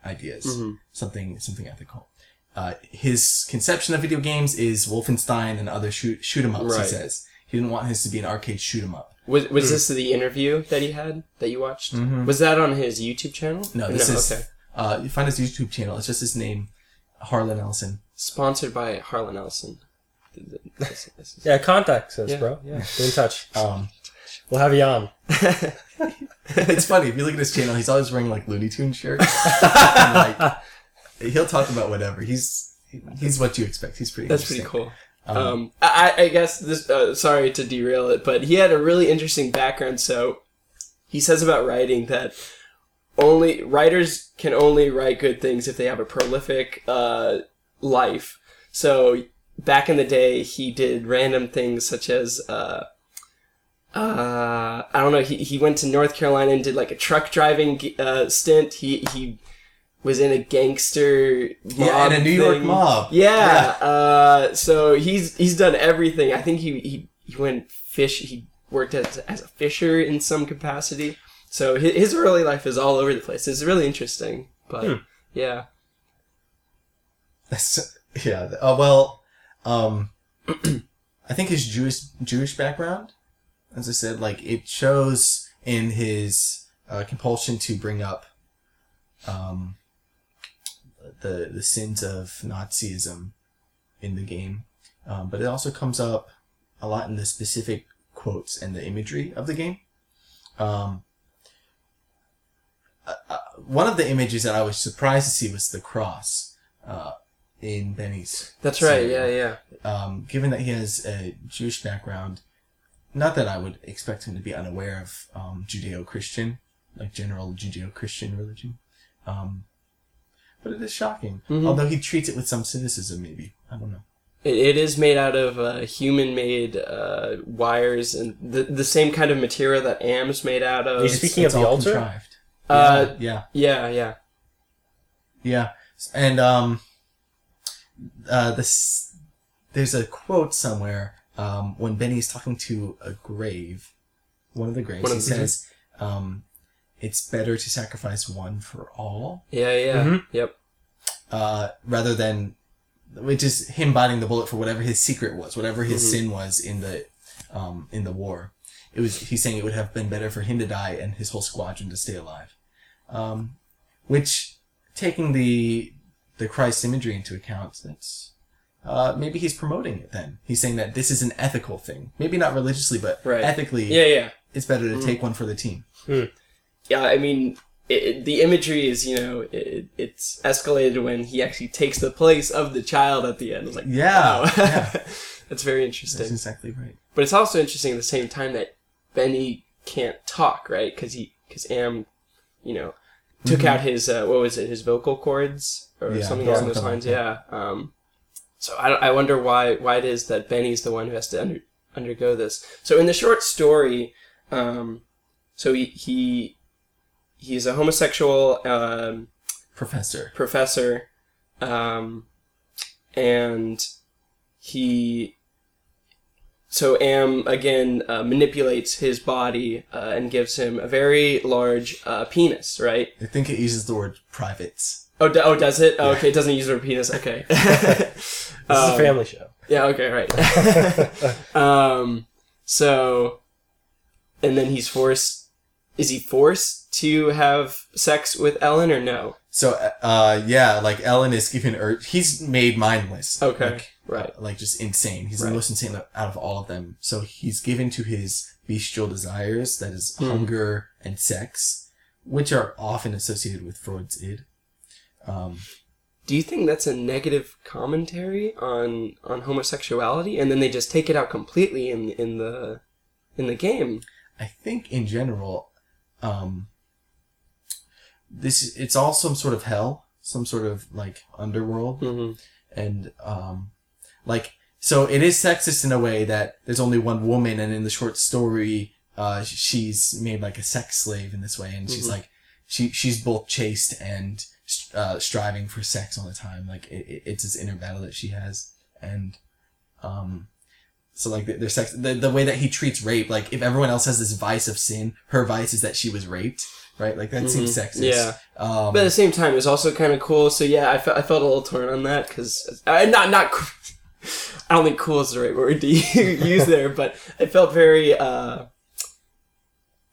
ideas, Mhm. something something ethical. Uh, his conception of video games is Wolfenstein and other shoot shoot 'em ups. Right. He says he didn't want his to be an arcade shoot 'em up. Was was this the interview that he had that you watched? Mhm. Was that on his YouTube channel? No, this is okay. uh, you find his YouTube channel. It's just his name, Harlan Ellison. Sponsored by Harlan Ellison. This- this is- Yeah, contact us, Yeah, bro. yeah. Get in touch. Um, We'll have you on. it's funny if you look at his channel. He's always wearing like Looney Tune shirts. and, like, he'll talk about whatever. He's he's what you expect. He's pretty. That's pretty cool. Um, I, I guess this. Uh, sorry to derail it, but he had a really interesting background. So he says about writing that only writers can only write good things if they have a prolific uh, life. So back in the day, he did random things such as. Uh, uh, I don't know. He, he went to North Carolina and did like a truck driving uh, stint. He he was in a gangster mob Yeah, and a New York mob. Yeah. Uh, so he's he's done everything. I think he he, he went fish. He worked as as a fisher in some capacity. So his, his early life is all over the place. It's really interesting. But Hmm. yeah, That's, yeah. Uh, well, um, I think his Jewish Jewish background, as I said, like it shows in his uh, compulsion to bring up um, the the sins of Nazism in the game, um, but it also comes up a lot in the specific quotes and the imagery of the game. Um, uh, uh, one of the images that I was surprised to see was the cross uh, in Benny's. that's right. Yeah, yeah. Um, given that he has a Jewish background, not that I would expect him to be unaware of um, Judeo-Christian, like general Judeo-Christian religion, um, but it is shocking. Mhm. Although he treats it with some cynicism, maybe I don't know. It, it is made out of uh, human-made uh, wires and the the same kind of material that AM's made out of. Are you speaking of the all altar? Uh, contrived. yeah, yeah. yeah, yeah. Yeah, and um, uh, this there's a quote somewhere um, when Benny's talking to a grave, one of the graves. One of he the- says, um, "It's better to sacrifice one for all, Yeah, yeah. Mhm. Yep. uh, rather than." Which is him biting the bullet for whatever his secret was, whatever his Mhm. sin was in the um, in the war. It was he's saying it would have been better for him to die and his whole squadron to stay alive. Um, which, taking the the Christ imagery into account, that's uh, maybe he's promoting it. Then he's saying that this is an ethical thing, maybe not religiously, but Right. ethically, Yeah, yeah. it's better to take one for the team. Yeah, I mean, it, it- the imagery is, you know, it, it's escalated when he actually takes the place of the child at the end. It's like, Yeah, wow. yeah. It's very That's interesting. exactly right. But it's also interesting at the same time that Benny can't talk, right? Because he, because Am, you know, took out his uh, what was it, his vocal cords or Mm-hmm. Yeah, something along those lines. like Yeah. Um, so I, I wonder why why it is that Benny's the one who has to under, undergo this. So in the short story, um, so he he he's a homosexual um, Professor. professor, um, and he so Am again uh, manipulates his body uh, and gives him a very large uh, penis, right? I think it uses the word privates. Oh, oh, does it? Oh, okay, it doesn't use the word penis. Okay. This is a family show. yeah. Okay. Right. um. So, and then he's forced. Is he forced to have sex with Ellen or no? So, uh, yeah, like Ellen is given urge. He's made mindless. Okay, Like, right. Like just insane. He's Right. the most insane out of all of them. So he's given to his bestial desires, that is Hmm. hunger and sex, which are often associated with Freud's id. Um, Do you think that's a negative commentary on on homosexuality, and then they just take it out completely in in the in the game? I think in general, um, this it's all some sort of hell, some sort of like underworld, Mm-hmm. and um, like so it is sexist in a way that there's only one woman, and in the short story, uh, she's made like a sex slave in this way, and she's Mhm. like she she's both chaste and uh, striving for sex all the time. Like it- it's this inner battle that she has, and um, so like their sex, the, the way that he treats rape, like if everyone else has this vice of sin, her vice is that she was raped, right? Like that seems Mhm. sexist. Yeah. Um, But at the same time, it's also kind of cool. So yeah, I, fe- I felt a little torn on that because uh, not not. I don't think "cool" is the right word to use there, but it felt very. Uh,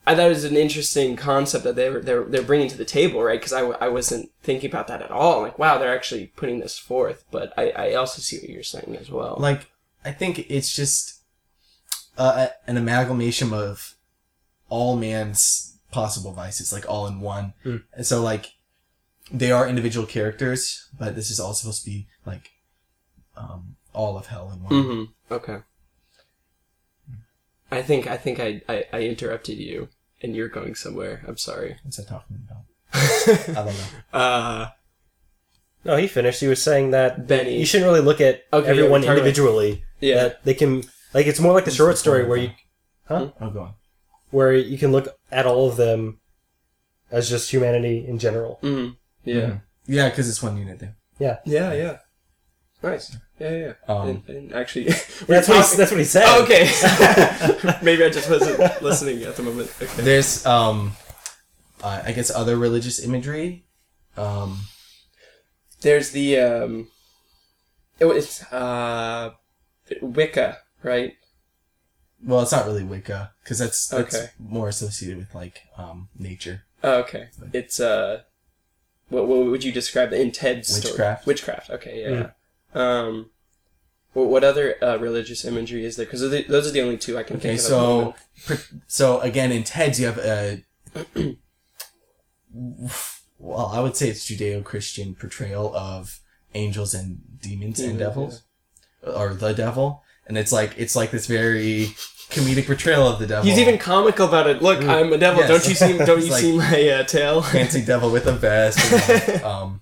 I thought it was an interesting concept that they were they're, they're bringing to the table, right? Because I, w- I wasn't thinking about that at all. Like, wow, they're actually putting this forth. But I, I also see what you're saying as well. like I think it's just uh, an amalgamation of all man's possible vices, like all in one. Mm. And so like they are individual characters, but this is all supposed to be like um, all of hell in one. Mm-hmm. Okay. I think I think I, I, I interrupted you and you're going somewhere. I'm sorry. What's that talking about? I don't know. Uh, No, he finished. He was saying that Benny. you shouldn't really look at Okay, everyone we're about- individually. Yeah. That they can like it's more like the short story where you huh? Oh, go on. where you can look at all of them as just humanity in general. Mm-hmm. Yeah. Mhm. Yeah, because it's one unit there. Yeah. Yeah. Yeah. Nice. Yeah. Yeah. yeah. I, Um, didn't, I didn't actually. That's what, he, that's what he said. Oh, okay. Maybe I just wasn't listening at the moment. Okay. There's um, uh, I guess other religious imagery. Um, There's the um, it was uh, Wicca, right? well, it's not really Wicca because that's that's Okay. more associated with like um nature. Oh, okay. It's uh, what what would you describe in Ted's story? Witchcraft. Witchcraft. Okay, yeah. Um, what what other uh, religious imagery is there? Because those are the only two I can Okay, think of. at the so so again in Ted's you have a well, I would say it's Judeo-Christian portrayal of angels and demons and Yeah, devils, or the devil, and it's like it's like this very comedic portrayal of the devil. he's even comical about it. Look, I'm a devil. Yes. Don't you see? Don't you like- see my uh, tail? fancy devil with a vest. And, like, um,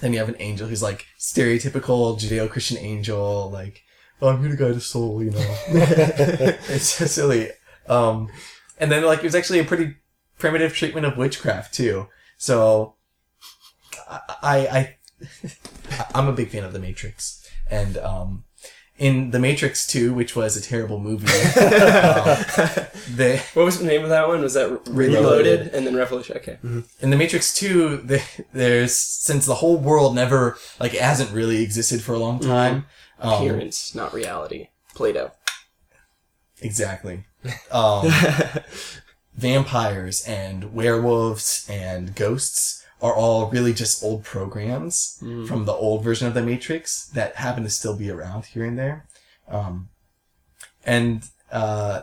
then you have an angel who's like stereotypical Judeo-Christian angel, like oh, I'm here to guide a soul, you know. it's just silly. Um, and then like it was actually a pretty primitive treatment of witchcraft too. So I I, I I'm a big fan of The Matrix, and um, in The Matrix Two, which was a terrible movie, um, they What was the name of that one? Was that Reloaded, Reloaded. and then Revolution? Okay. in the Matrix 2, the, there's since the whole world never like hasn't really existed for a long time. Um, Appearance, not reality. Plato. exactly. Um, vampires and werewolves and ghosts are all really just old programs from the old version of the Matrix that happen to still be around here and there. Um, and uh,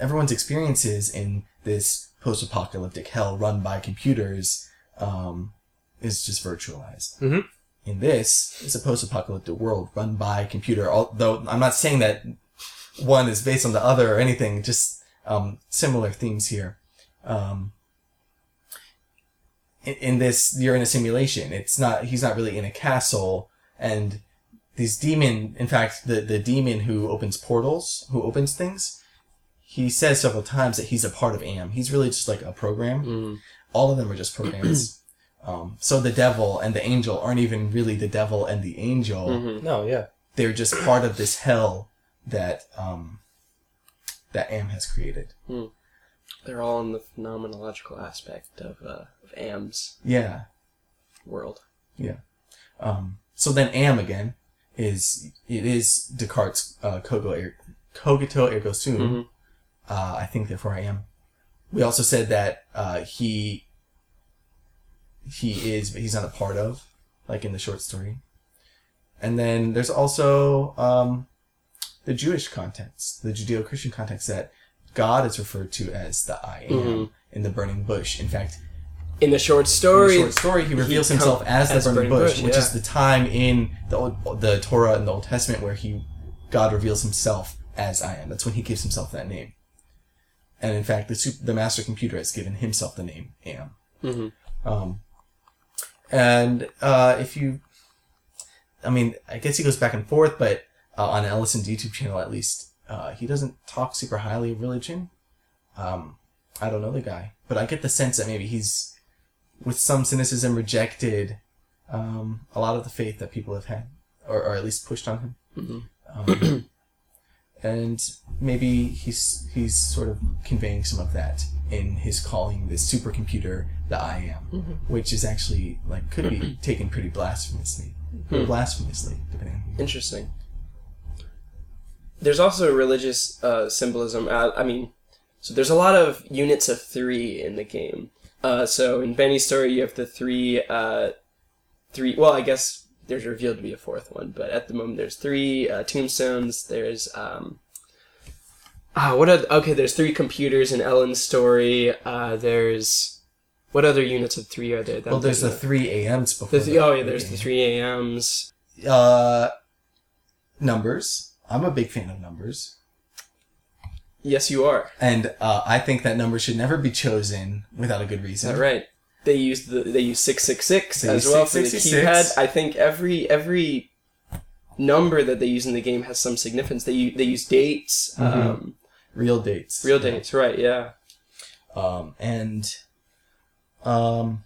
everyone's experiences in this post-apocalyptic hell run by computers um, is just virtualized. Mhm. in this is a post-apocalyptic world run by computer. Although I'm not saying that one is based on the other or anything, just um, similar themes here. Um, in, in this, you're in a simulation. It's not. He's not really in a castle, and these demon. In fact, the the demon who opens portals, who opens things, he says several times that he's a part of AM. He's really just like a program. Mm. All of them are just programs. um, so the devil and the angel aren't even really the devil and the angel. Mm-hmm. No, yeah. They're just part of this hell that um, that AM has created. They're all in the phenomenological aspect of, uh, of Am's Yeah. world. Yeah. Um, so then am again is it is Descartes' uh, cogito, er- cogito ergo sum. Mhm. Uh, I think therefore I am. We also said that uh, he he is, but he's not a part of, like in the short story. And then there's also um, the Jewish context, the Judeo-Christian context that God is referred to as the I am Mhm. in the burning bush. In fact, In the short story, the short story, he reveals come himself as the burning, burning bush, bush, which yeah. is the time in the old, the Torah and the Old Testament where he God reveals himself as I am. That's when he gives himself that name. And in fact, the super, the master computer has given himself the name Am. Mhm. Um, and uh, if you, I mean, I guess he goes back and forth, but uh, on Ellison's YouTube channel, at least, uh, he doesn't talk super highly of religion. Um, I don't know the guy, but I get the sense that maybe he's, with some cynicism, rejected um, a lot of the faith that people have had, or, or at least pushed on him. Mhm. Um, and maybe he's he's sort of conveying some of that in his calling this supercomputer the I am, which is actually like could be taken pretty blasphemously, or blasphemously, depending. on who- Interesting. There's also religious uh, symbolism. Uh, I mean, so there's a lot of units of three in the game. Uh, so in Benny's story, you have the three, uh, three. Well, I guess there's revealed to be a fourth one, but at the moment there's three uh, tombstones. There's um, ah, what? Are, okay, there's three computers in Ellen's story. Uh, there's what other units of three are there? that Well, there's the three AMs before. The, the- oh yeah, there's the three AMs. uh, numbers. I'm a big fan of numbers. Yes, you are. And uh, I think that numbers should never be chosen without a good reason. that right? They use the they use six six six as well for the keypad. I think every every number that they use in the game has some significance. They u- they use dates, um, Real dates. real Mm-hmm. Yeah. dates, right? Yeah. Um, and um,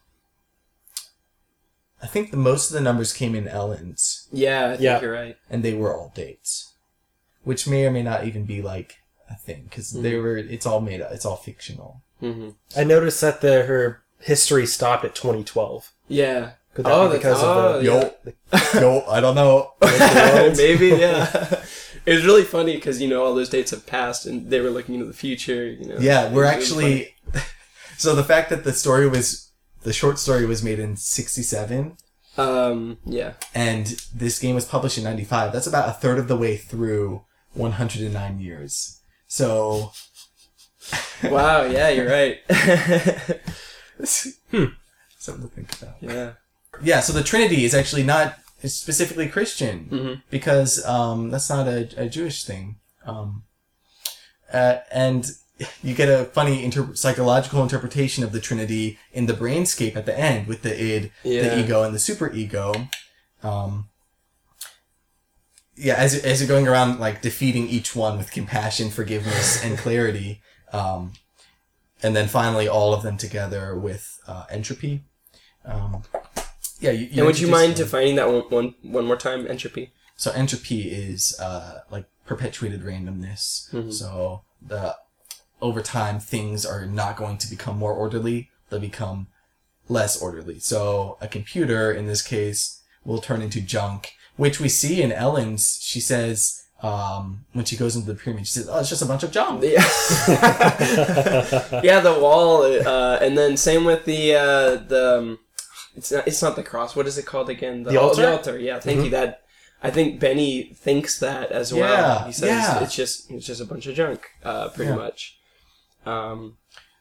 I think the most of the numbers came in Ellen's, Yeah, I think Yeah. you're right. and they were all dates, which may or may not even be like a thing because they were. It's all made up. It's all fictional. hmm I noticed that the her history stopped at 2012. Yeah. Could that oh, be because that's, of oh, the Yo, yo, I don't know. maybe yeah. it was really funny because you know all those dates have passed and they were looking into the future. You know. Yeah, we're It funny. actually. so the fact that the story was the short story was made in '67, Um. Yeah. and this game was published in '95. That's about a third of the way through 109 years. So Wow. Yeah, you're right. something to think about. yeah. Yeah, so the Trinity is actually not specifically Christian Mhm. because um, that's not a, a Jewish thing. Um, uh, and you get a funny inter- psychological interpretation of the Trinity in the brainscape at the end with the id, Yeah. the ego, and the superego. Um, yeah, as, as you're going around like defeating each one with compassion, forgiveness, and clarity, um, and then finally all of them together with uh, entropy. Um, yeah, you, And would you mind them. defining that one, one, one more time? Entropy. So entropy is uh, like perpetuated randomness. Mhm. So the over time things are not going to become more orderly; they'll become less orderly. So a computer, in this case, will turn into junk, which we see in Ellen's. She says um, when she goes into the pyramid, she says, "Oh, it's just a bunch of junk." Yeah, yeah, the wall, uh, and then same with the uh, the. Um, it's not. It's not the cross. What is it called again? The altar? The altar. Yeah, thank you. That I think Benny thinks that as well. Yeah, he says yeah. it's just it's just a bunch of junk, uh, pretty Yeah. much. Um,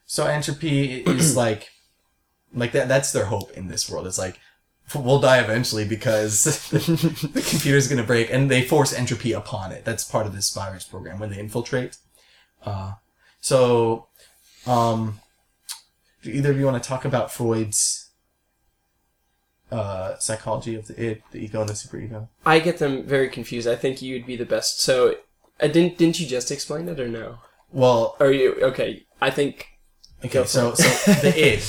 So entropy is like, like that. That's their hope in this world. It's like will die eventually because the computer's going to break and they force entropy upon it. That's part of this virus program when they infiltrate. Uh, so, um, do either of you want to talk about Freud's uh, psychology of the id, the ego, and the superego? I get them very confused. I think you'd be the best. So, I didn't didn't you just explain it or no? Well, Or you okay? I think Okay, so so the id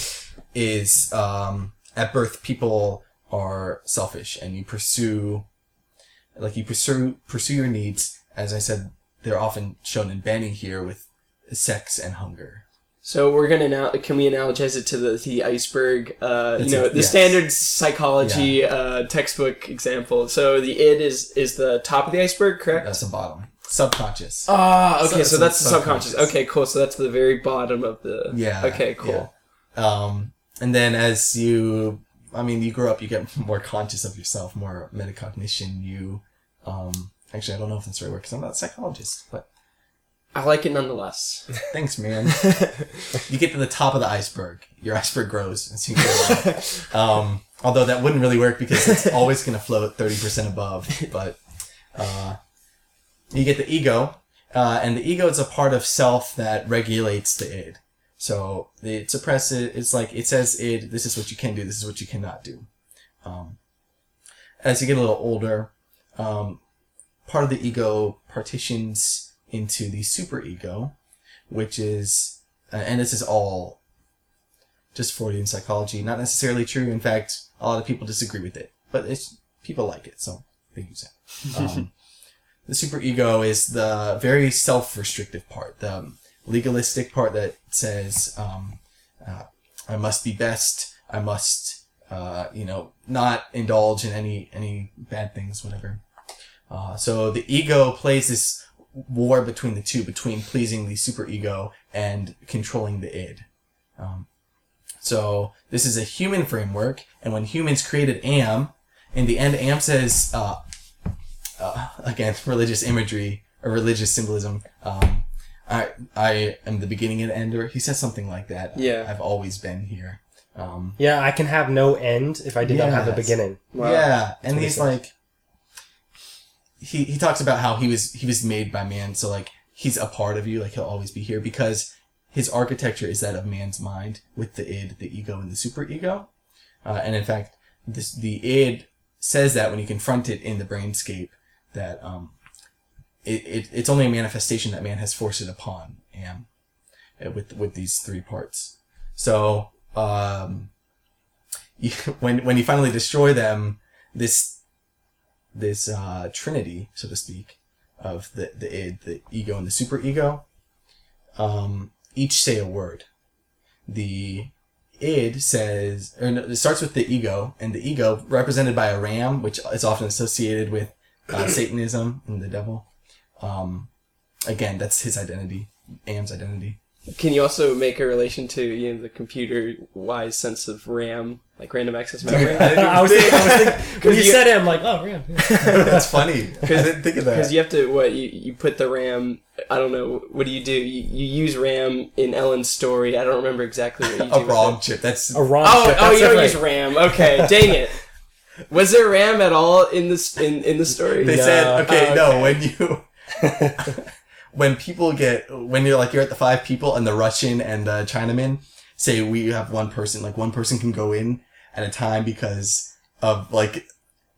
is um, at birth people are selfish and you pursue like you pursue pursue your needs. As I said, they're often shown in Benny here with sex and hunger. so. We're gonna now. Can we analogize it to the the iceberg? Uh, you know, it, the yes. standard psychology uh, textbook example. So the id is is the top of the iceberg, correct? That's the bottom. Subconscious. Ah, okay, So- so, so that's the subconscious. subconscious. Okay, cool. So that's the very bottom of the. Yeah. Okay, cool. yeah. Um, and then as you, I mean, you grow up, you get more conscious of yourself, more metacognition. You, um, actually, I don't know if that's the right word because I'm not a psychologist, but I like it nonetheless. thanks, man. you get to the top of the iceberg. Your iceberg grows as you go. Um, although that wouldn't really work because it's always going to float 30% above. But uh, you get the ego, uh, and the ego is a part of self that regulates the id. So it suppresses, it's like it says id, this is what you can do, this is what you cannot do. Um, as you get a little older, um, part of the ego partitions into the superego, which is, uh, and this is all just Freudian psychology, not necessarily true. In fact, a lot of people disagree with it, but it's people like it, so they use it. Um, the superego is the very self-restrictive part, the legalistic part that says, um, uh, "I must be best. I must, uh, you know, not indulge in any any bad things, whatever." Uh, so the ego plays this war between the two, between pleasing the superego and controlling the id. Um, so this is a human framework, and when humans created Am, in the end, Am says, uh, uh, again, religious imagery or religious symbolism. Um, I I am the beginning and ender. He says something like that. Yeah. I've always been here. Um, Yeah, I can have no end if I did not have the Yes. beginning. Wow. Yeah, and what he he's like, he he talks about how he was he was made by man, so like he's a part of you, like he'll always be here because his architecture is that of man's mind with the id, the ego, and the superego. Uh, and in fact, this the id says that when you confront it in the brainscape, that um, it, it it's only a manifestation that man has forced it upon am, uh, with with these three parts. So um, you, when when you finally destroy them, this this uh, trinity, so to speak, of the the id, the ego, and the superego, um, each say a word. The id says, or no, it starts with the ego, and the ego, represented by a ram, which is often associated with uh, Satanism and the devil. Um, again, that's his identity, Am's identity. Can you also make a relation to you know the computer wise sense of RAM, like random access memory? I was thinking, I was thinking when you you- said it, I'm like, oh, RAM. yeah. that's funny. I didn't think of that. Because you have to what you, you put the RAM. I don't know. What do you do? You, you use RAM in Ellen's story. I don't remember exactly what you do. a ROM chip. That's A ROM Oh, chip, oh, you don't right. use RAM. Okay, dang it. Was there RAM at all in this in, in the story? They No. said, okay, Oh, no, when you, when people get, when you're like, you're at the five people and the Russian and the Chinaman say we have one person, like one person can go in at a time because of like,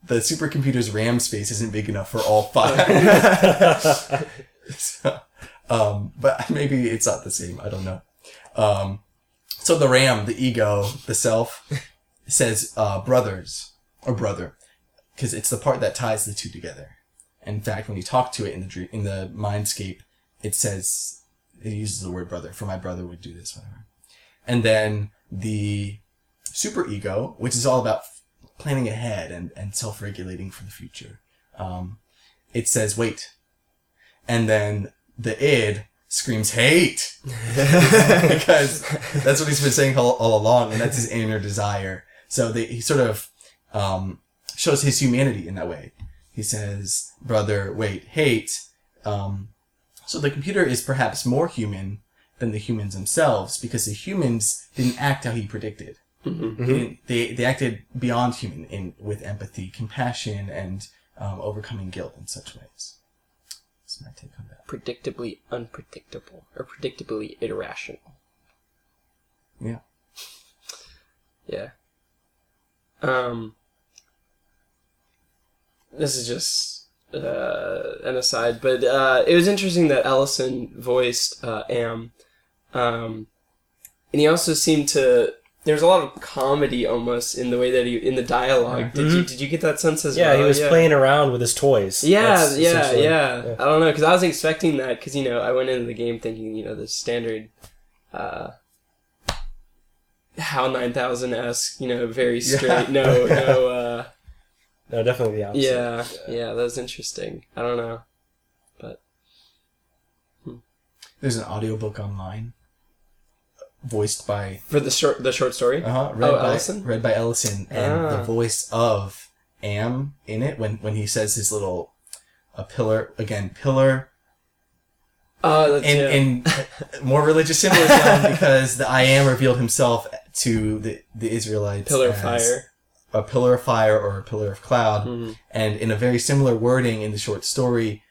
the supercomputer's RAM space isn't big enough for all five. So, um, but maybe it's not the same. I don't know. Um, so the RAM, the ego, the self, says uh, brothers or brother because it's the part that ties the two together. In fact, when you talk to it in the dre- in the mindscape, it says it uses the word brother. For my brother would do this, whatever. And then the super ego, which is all about planning ahead and, and self-regulating for the future. Um, it says wait, and then the id screams hate because that's what he's been saying all, all along, and that's his inner desire. So they, he sort of um, shows his humanity in that way. He says, "Brother, wait, hate." Um, so the computer is perhaps more human than the humans themselves because the humans didn't act how he predicted. They- They they acted beyond human in with empathy, compassion, and um, overcoming guilt in such ways. That's my take on that. Predictably unpredictable, or predictably irrational. Yeah. Yeah. Um. This is just uh, an aside, but uh, it was interesting that Ellison voiced uh, Am, um, and he also seemed to. There's a lot of comedy almost in the way that he in the dialogue. Did you did you get that sense as Mm-hmm. Yeah, well? he was playing around with his toys. Yeah, That's yeah, yeah, I don't know because I was expecting that because you know I went into the game thinking you know the standard, uh, nine thousand esque you know very straight no no uh No, definitely the opposite. yeah yeah that was interesting I don't know But There's an audiobook online, voiced by for the short the short story uh read Oh, by Ellison? read by Ellison, and the Ah. voice of Am in it when when he says his little a pillar again pillar oh that's in yeah. in more religious symbolism because the I am revealed himself to the the Israelites pillar of fire a pillar of fire or a pillar of cloud, Mhm. and in a very similar wording in the short story,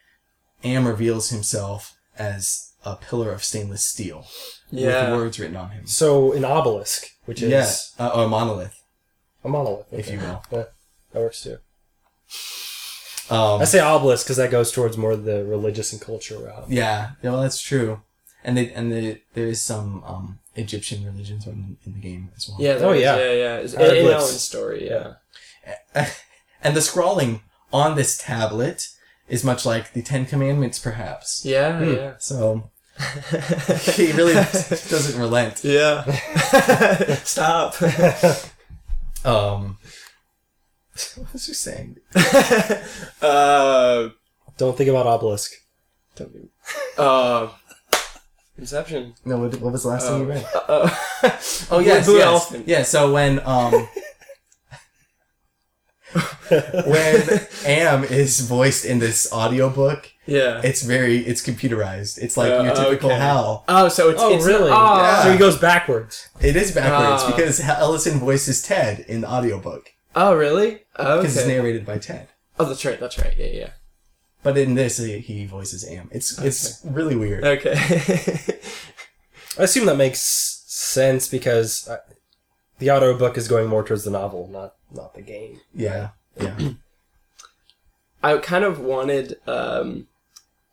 Am reveals himself as a pillar of stainless steel yeah with words written on him. So an obelisk, which is Yeah, uh, or a monolith, a monolith, if you will. Yeah, that works too. Um, I say obelisk because that goes towards more the religious and culture route. yeah, yeah, well, that's true. And they, and the, there is some um, Egyptian religions in, in the game as well. yeah Oh, is, yeah. yeah yeah It's- in, in Hieroglyphs. Ellen's story yeah and the scrawling on this tablet is much like the Ten Commandments, perhaps. yeah Hmm. yeah So he really doesn't relent. yeah stop Um, what was you saying? uh Don't think about obelisk. Don't be- Uh, Inception. No, what, what was the last thing you read? Uh, Oh yes, Blue yes. Elephant. Yeah, so when um when Am is voiced in this audiobook, Yeah. it's very it's computerized. It's like Uh, your typical okay. Hal. Oh, so it's Oh, it's really? Oh, Yeah. So he goes backwards. It is backwards Ah. because Ellison voices Ted in the audiobook oh really? Oh, because it's narrated by Ted. Oh, that's right. That's right. Yeah, yeah. But in this, he, voices Am. It's it's really weird. Okay. I assume that makes sense because uh, the audiobook is going more towards the novel, not not the game. Yeah, yeah. I kind of wanted um,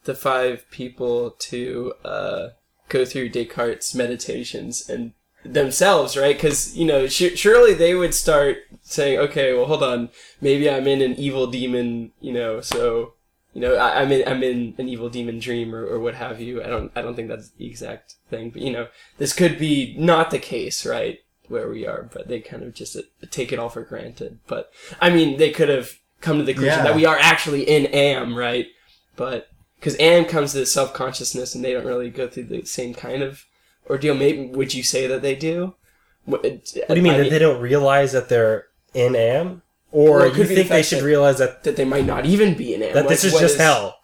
the five people to uh, go through Descartes' meditations and themselves, right? Because you know, su- surely they would start saying, "Okay, well, hold on, maybe I'm in an evil demon," you know, so. You know, I, I'm in I'm in an evil demon dream or, or what have you. I don't I don't think that's the exact thing, but you know, this could be not the case, right? Where we are, but they kind of just uh, take it all for granted. But I mean, they could have come to the conclusion Yeah. that we are actually in Am, right? But because Am comes to self consciousness, and they don't really go through the same kind of ordeal. Maybe would you say that they do? What, What do you mean that they don't realize that they're in Am, or Well, could you be the think they should that- realize that that they might not even be in Am? that Like, this is what just hell?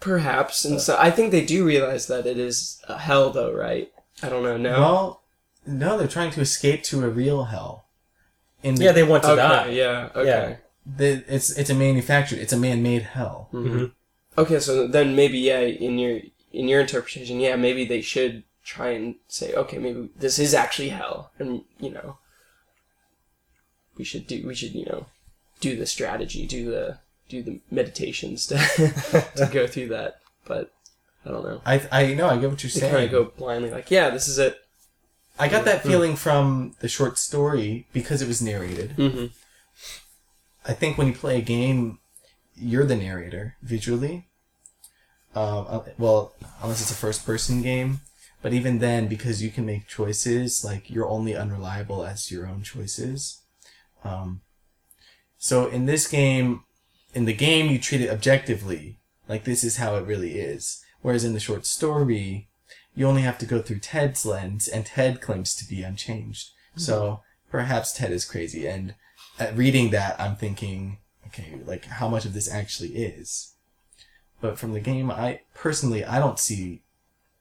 Perhaps, and so I think they do realize that it is a hell, though, right? I don't know. No. Well, no, they're trying to escape to a real hell. In the, Yeah, they want to okay. die. Yeah. Okay. Yeah. the, it's it's a manufactured, it's a man-made hell. Mhm. Okay. So then maybe yeah, in your in your interpretation, yeah, maybe they should try and say, okay, maybe this is actually hell, and you know, we should do we should you know do the strategy, do the do the meditations to to go through that. But I don't know. I I know, I get what you're saying. kind of go blindly, like, yeah, this is it. I got that feeling from the short story because it was narrated. Mm-hmm. I think when you play a game, you're the narrator visually. Um, uh, well, unless it's a first-person game, but even then, because you can make choices, like you're only unreliable as your own choices. Um, so in this game, in the game, you treat it objectively, like this is how it really is. Whereas in the short story, you only have to go through Ted's lens, and Ted claims to be unchanged. So perhaps Ted is crazy, and at reading that, I'm thinking, okay, like how much of this actually is. But from the game, I personally I don't see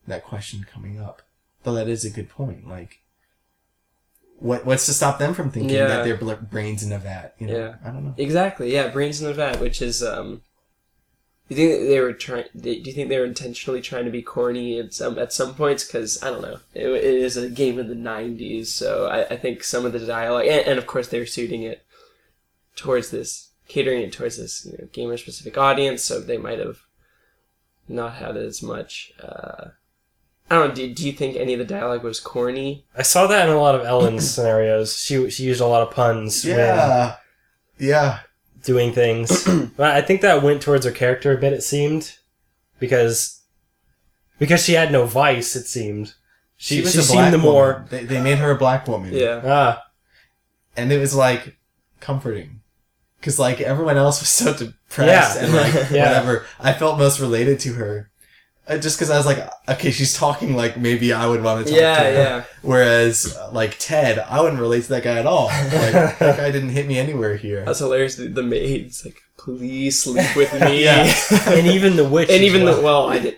that question coming up. Though that is a good point. Like, what what's to stop them from thinking Yeah. that their bl- brains in a vat? You know, Yeah. I don't know. Exactly. Yeah, brains in the vat, which is um. Do you think they were trying? Do you think they were intentionally trying to be corny at some at some points? Because I don't know. It, it is a game in the '90s, so I, I think some of the dialogue, and, and of course they were suiting it towards this, catering it towards this you know, gamer specific audience. So they might have not had as much. Uh, I don't know. Do, do you think any of the dialogue was corny? I saw that in a lot of Ellen's scenarios. She she used a lot of puns when Yeah, yeah. doing things. but I think that went towards her character a bit. It seemed because because she had no vice. It seemed she she, a seemed black the woman. more They, they made her a black woman. Yeah. ah and it was like comforting because like everyone else was so depressed Yeah. and like Yeah. whatever. I felt most related to her. Uh, just because I was like, okay, she's talking like maybe I would want to talk Yeah, to her. yeah. Whereas, uh, like Ted, I wouldn't relate to that guy at all. Like, that guy didn't hit me anywhere here. That's hilarious. The, the maid's like, please sleep with me. Yeah. and even the witch and even well. the well, I did.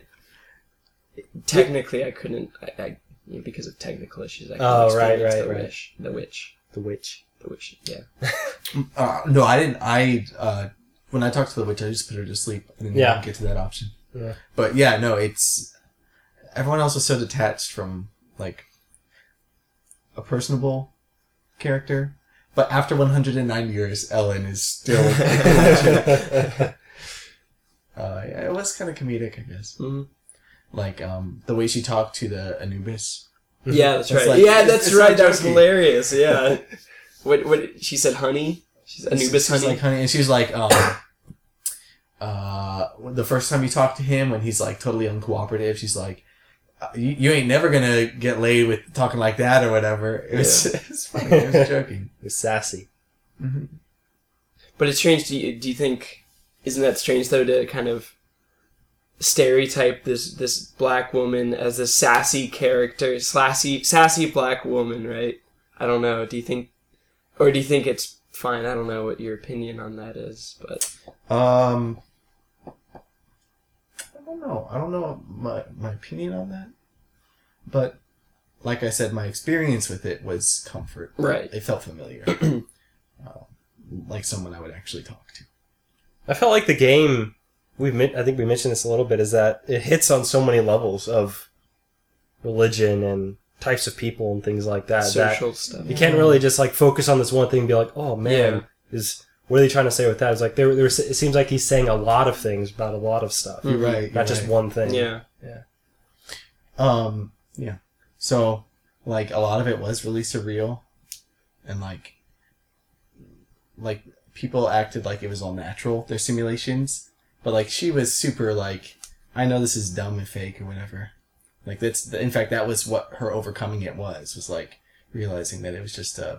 Technically, I couldn't. I, I because of technical issues. I couldn't Oh, right, experience right, the right. Witch, the witch, the witch. the witch. Yeah. Uh, no, I didn't. I uh, when I talked to the witch, I just put her to sleep. I didn't Yeah. even get to that option. Yeah. But yeah, no, it's everyone else was so detached from like a personable character. But after 109 years, Ellen is still. uh, yeah, it was kind of comedic, I guess. Mhm. Like um, the way she talked to the Anubis. Yeah, that's right. like- yeah, that's right. That was hilarious. Yeah. what? What? She said, "Honey." She's Anubis she's honey. like honey, and she's like, um, uh, the first time you talk to him when he's like totally uncooperative, she's like, uh, you, you ain't never gonna get laid with talking like that or whatever. It was, it was funny. It was joking. It was sassy. But it's strange. Do you, do you think? Isn't that strange though to kind of stereotype this this black woman as this sassy character, sassy sassy black woman, right? I don't know. Do you think, or do you think it's fine? I don't know what your opinion on that is, but Um, I don't know. I don't know my my opinion on that, but like I said, my experience with it was comfort. right. It felt familiar, uh, like someone I would actually talk to. I felt like the game. We men- I think we mentioned this a little bit. Is that it hits on so many levels of religion and types of people and things like that. that Social stuff. you can't really just like focus on this one thing and be like, oh man, Yeah. is what are they trying to say with that? It's like there, there. It seems like he's saying a lot of things about a lot of stuff, You're right. not just one thing. Yeah. Yeah. Um, yeah. So, like, a lot of it was really surreal. And, like, like, people acted like it was all natural, their simulations. But, like, she was super, like, I know this is dumb and fake or whatever. Like, that's, in fact, that was what her overcoming it was, was, like, realizing that it was just, uh,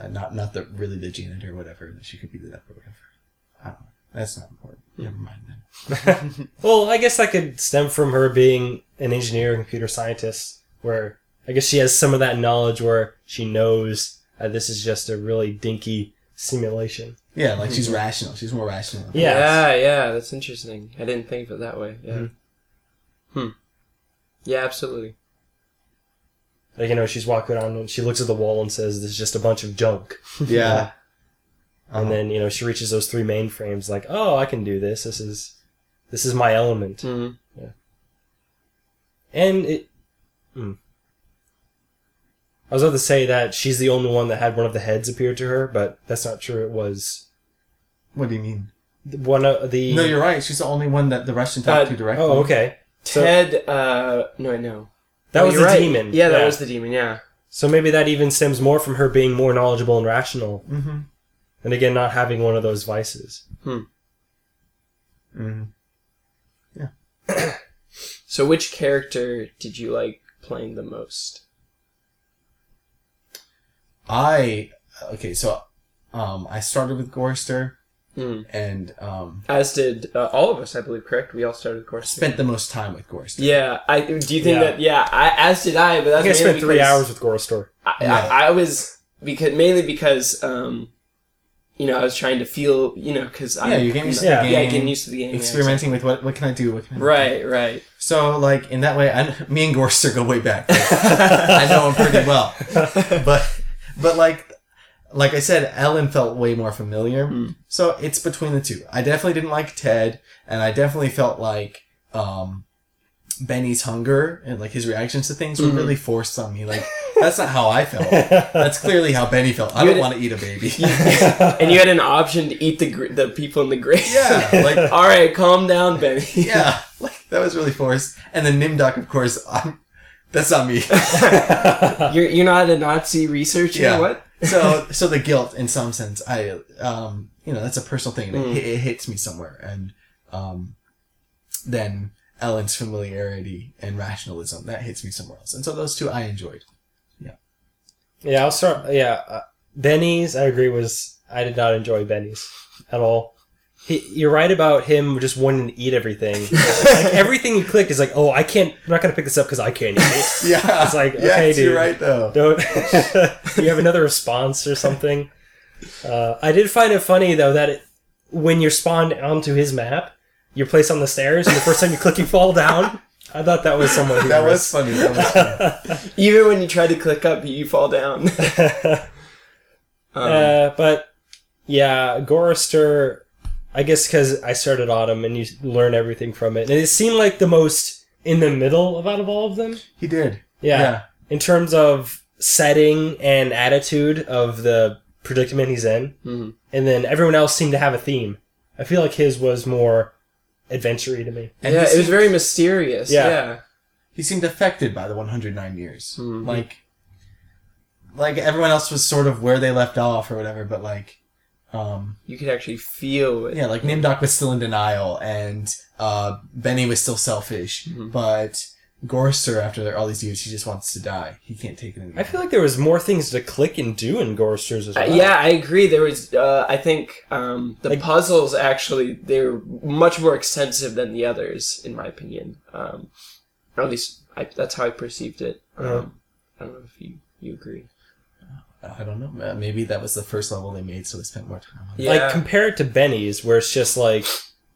uh not, not the, really the janitor or whatever, that she could be that or whatever. I don't know. That's not important. Never mind then. Well, I guess that could stem from her being an engineer and computer scientist, where I guess she has some of that knowledge where she knows that this is just a really dinky simulation. Yeah, like, she's rational. She's more rational. than- Yes. Yeah, yeah, that's interesting. I didn't think of it that way. Yeah. Hmm. Yeah, absolutely. Like, you know, she's walking around and she looks at the wall and says, "This is just a bunch of junk." Yeah. And then you know she reaches those three mainframes, like, "Oh, I can do this. This is this is my element." hmm And it. Hmm. I was about to say that she's the only one that had one of the heads appear to her, but that's not true. It was What do you mean? one of the. No, you're right. She's the only one that the Russian talked Uh, to directly. Oh, okay. So Ted, uh, no, I know. That Oh, was the right. demon. Yeah, that was the demon. Yeah. So maybe that even stems more from her being more knowledgeable and rational, Mm-hmm. and again not having one of those vices. Mm-hmm. So, which character did you like playing the most? I okay. So, um, I started with Gorrister, Hmm. and um, As did uh, all of us, I believe. Correct? We all started, of course. spent the most time with Gorrister. Yeah, I do. You think Yeah. that? Yeah, I, as did I. But I that's think I spent three hours with Gorrister. I, Yeah. I, I was because mainly because um, you know, I was trying to feel, you know, because Yeah, you're getting used to Yeah. the game. yeah, getting used to the game. yeah, experimenting with what what can I do? What can I do? Right, right. So like in that way, I, me and Gorrister go way back. I know him pretty well, but but like like I said, Ellen felt way more familiar. Hmm. So it's between the two. I definitely didn't like Ted, and I definitely felt like um, Benny's hunger and like his reactions to things were hmm. really forced on me. Like that's not how I felt. That's clearly how Benny felt. I You don't want to eat a baby. and you had an option to eat the gr- the people in the grave. yeah, like All right, calm down, Benny. yeah, like that was really forced. And then Nimdok, of course, I'm, that's not me. You're you're not a Nazi researcher. Yeah. What? So so the guilt in some sense i um you know that's a personal thing and Mm. it, it hits me somewhere and um then ellen's familiarity and rationalism that hits me somewhere else and so those two i enjoyed Yeah, Yeah, I'll start. Yeah, uh, Benny's. I agree. Was I did not enjoy Benny's at all. He, you're right about him just wanting to eat everything. like everything you click is like, oh, I can't. I'm not gonna pick this up because I can't eat it. yeah It's like, yes, okay, dude. you're right though Don't. you have another response or something. Uh, I did find it funny though that it, when you're spawned onto his map, you're placed on the stairs, and the first time you click, you fall down. I thought that was somewhat that was funny that was funny Even when you try to click up, you fall down. Um, Uh, but yeah, Gorrister. I guess because I started Autumn and you learn everything from it, and it seemed like the most in the middle of out of all of them. he did Yeah, yeah in terms of setting and attitude of the predicament he's in, Mhm. and then everyone else seemed to have a theme. I feel like his was more adventure to me. and yeah, he it was very mysterious. Yeah. Yeah. he seemed affected by the 109 years Mhm. like like everyone else was sort of where they left off or whatever but like um You could actually feel it. Yeah, like Nimdok was still in denial, and uh, Benny was still selfish. Mm-hmm. But Gorrister, after all these years, he just wants to die. He can't take it anymore. I feel like there was more things to click and do in Gorrister's as Uh, well. yeah, I agree. There was, uh, I think, um, the Like- puzzles actually they're much more extensive than the others, in my opinion. Um, at least I, that's how I perceived it. Um, I don't know if you you agree. I don't know. Uh, Maybe that was the first level they made, so they spent more time on it. Yeah. Like compare it to Benny's, where it's just like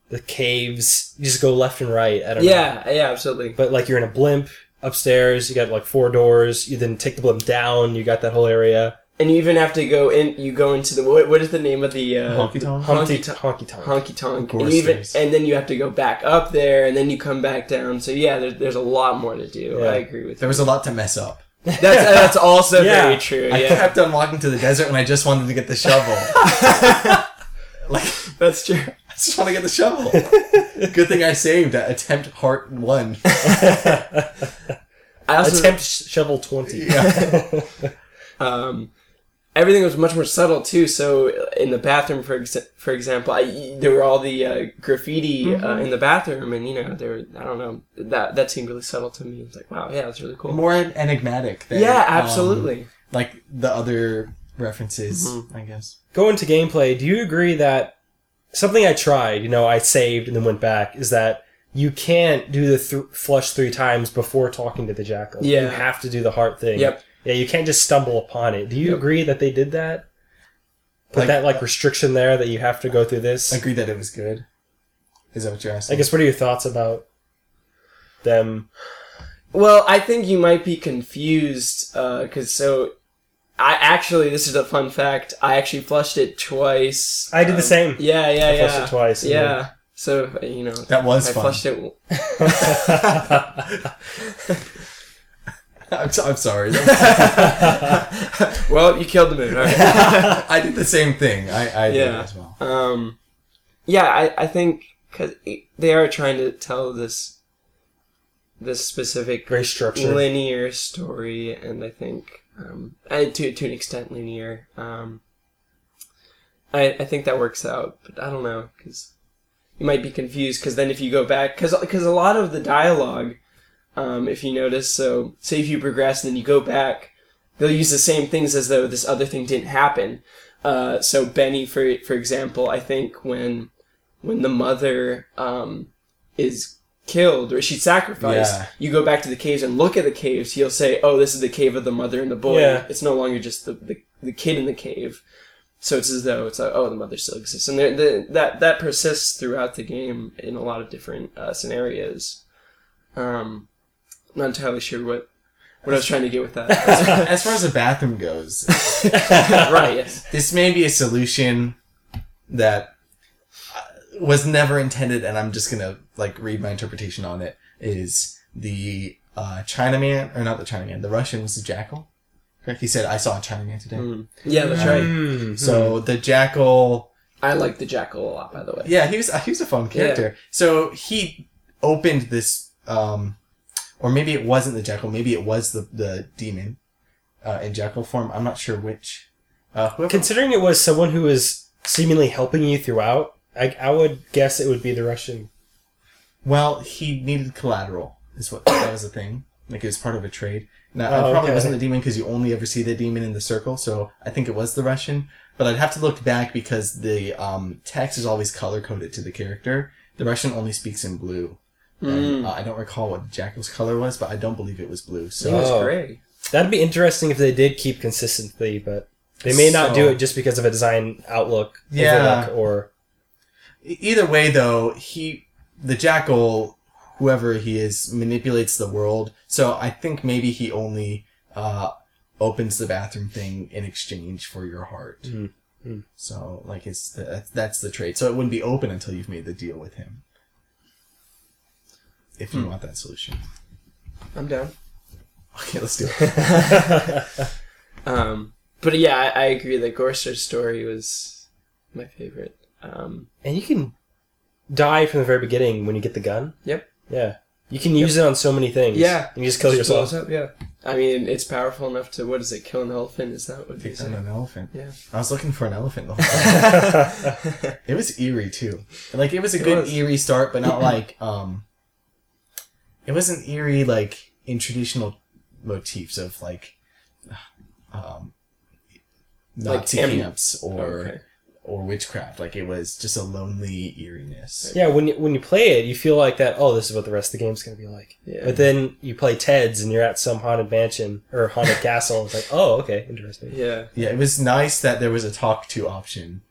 the caves. You just go left and right. I don't know. yeah, yeah, absolutely. But like you're in a blimp upstairs. You got like four doors. You then take the blimp down. You got that whole area. And you even have to go in. You go into the what? What is the name of the uh, Honky tonk. Humpty Honky honky tonk. honky tonk? And even and then you have to go back up there, and then you come back down. So yeah, there's there's a lot more to do. Yeah. I agree with There you. was a lot to mess up. That's that's also Yeah. very true. I Yeah, kept on walking to the desert when I just wanted to get the shovel. like, that's true. I just want to get the shovel. Good thing I saved at attempt heart one. I also Attempt sh- shovel twenty. Yeah. um, everything was much more subtle too. So in the bathroom, for ex- for example, I, there were all the uh, graffiti uh, in the bathroom, and you know, there were, I don't know that that seemed really subtle to me. It's like, wow, yeah, that's really cool. More enigmatic. Than, yeah, um, absolutely. like the other references, Mm-hmm. I guess. Going to gameplay. Do you agree that something I tried, you know, I saved and then went back, is that you can't do the th- flush three times before talking to the jackal. Yeah. You have to do the heart thing. Yep. Yeah, you can't just stumble upon it. Do you Yep. agree that they did that? Put Like- that like restriction there that you have to go through this. I Agree that it was good. Is that what you're asking? I guess what are your thoughts about them? Well, I think you might be confused because so. I actually, this is a fun fact. I actually flushed it twice. I did the Um, same. Yeah, yeah, I yeah. flushed it twice, and Yeah. So you know, That was I fun. flushed it. I'm, so- I'm sorry. Well, you killed the mood. Right. I did the same thing. I, I did Yeah. as well. Um, yeah, I, I think because they are trying to tell this this specific Very structured. linear story, and I think um, and to to an extent linear. Um, I I think that works out, but I don't know because you might be confused because then if you go back because because a lot of the dialogue, um, if you notice, so say if you progress and then you go back, they'll use the same things as though this other thing didn't happen. Uh, so Benny, for for example, I think when when the mother um, is killed or she's sacrificed, Yeah. you go back to the caves and look at the caves. He'll say, "Oh, this is the cave of the mother and the boy. Yeah. It's no longer just the, the the kid in the cave." so it's as though it's like, oh, the mother still exists, and that that persists throughout the game in a lot of different uh, scenarios. Um, not entirely sure what what I was trying to get with that. as far as the bathroom goes, right? Yes. this may be a solution that uh, was never intended, and I'm just gonna like read my interpretation on it. Is the uh, Chinaman or not the Chinaman? The Russian was the Jackal. Correct. He said, "I saw a Chinaman today." Mm. Yeah, that's right. Mm. So the Jackal I like the jackal a lot, by the way. Yeah, he was he was a fun character. So he opened this, um, or maybe it wasn't the jackal. Maybe it was the the demon uh, in jackal form. I'm not sure which. Uh. Considering it was someone who was seemingly helping you throughout, I, I would guess it would be the Russian. well, he needed collateral. Is what that was the thing. Like it was part of a trade. Now, Oh, it probably okay. wasn't the demon because you only ever see the demon in the circle. So I think it was the Russian. But I'd have to look back because the um, text is always color coded to the character. The Russian only speaks in blue. And, uh, I don't recall what the jackal's color was, but I don't believe it was blue. He So was Oh. great. That'd be interesting if they did keep consistency, but they may not do it just because of a design outlook, Yeah. or either way, though, he the jackal, whoever he is, manipulates the world. So I think maybe he only uh, opens the bathroom thing in exchange for your heart. Mm, mm. So like it's the, that's the trade. So it wouldn't be open until you've made the deal with him. If you want that solution. I'm down. Okay, let's do it. Um, but yeah, I, I agree that Gorrister's story was my favorite. Um, and you can die from the very beginning when you get the gun. Yep. Yeah. You can use it on so many things. Yeah. And you just kill yourself. up, yeah. I mean, it's powerful enough to what is it? Kill an elephant? Is that what they Takes on say? an elephant. Yeah. I was looking for an elephant the whole time. it was eerie too. Like it was a It good was. eerie start, but not like um. It wasn't eerie like in traditional motifs of like, um, Nazi am- camps or Okay. or witchcraft. Like it was just a lonely eeriness. Yeah, when you, when you play it, you feel like that. Oh, this is what the rest of the game's gonna be like. Yeah. But then you play Ted's, and you're at some haunted mansion or haunted castle. It's like, oh, okay, interesting. Yeah. Yeah, it was nice that there was a talk to option,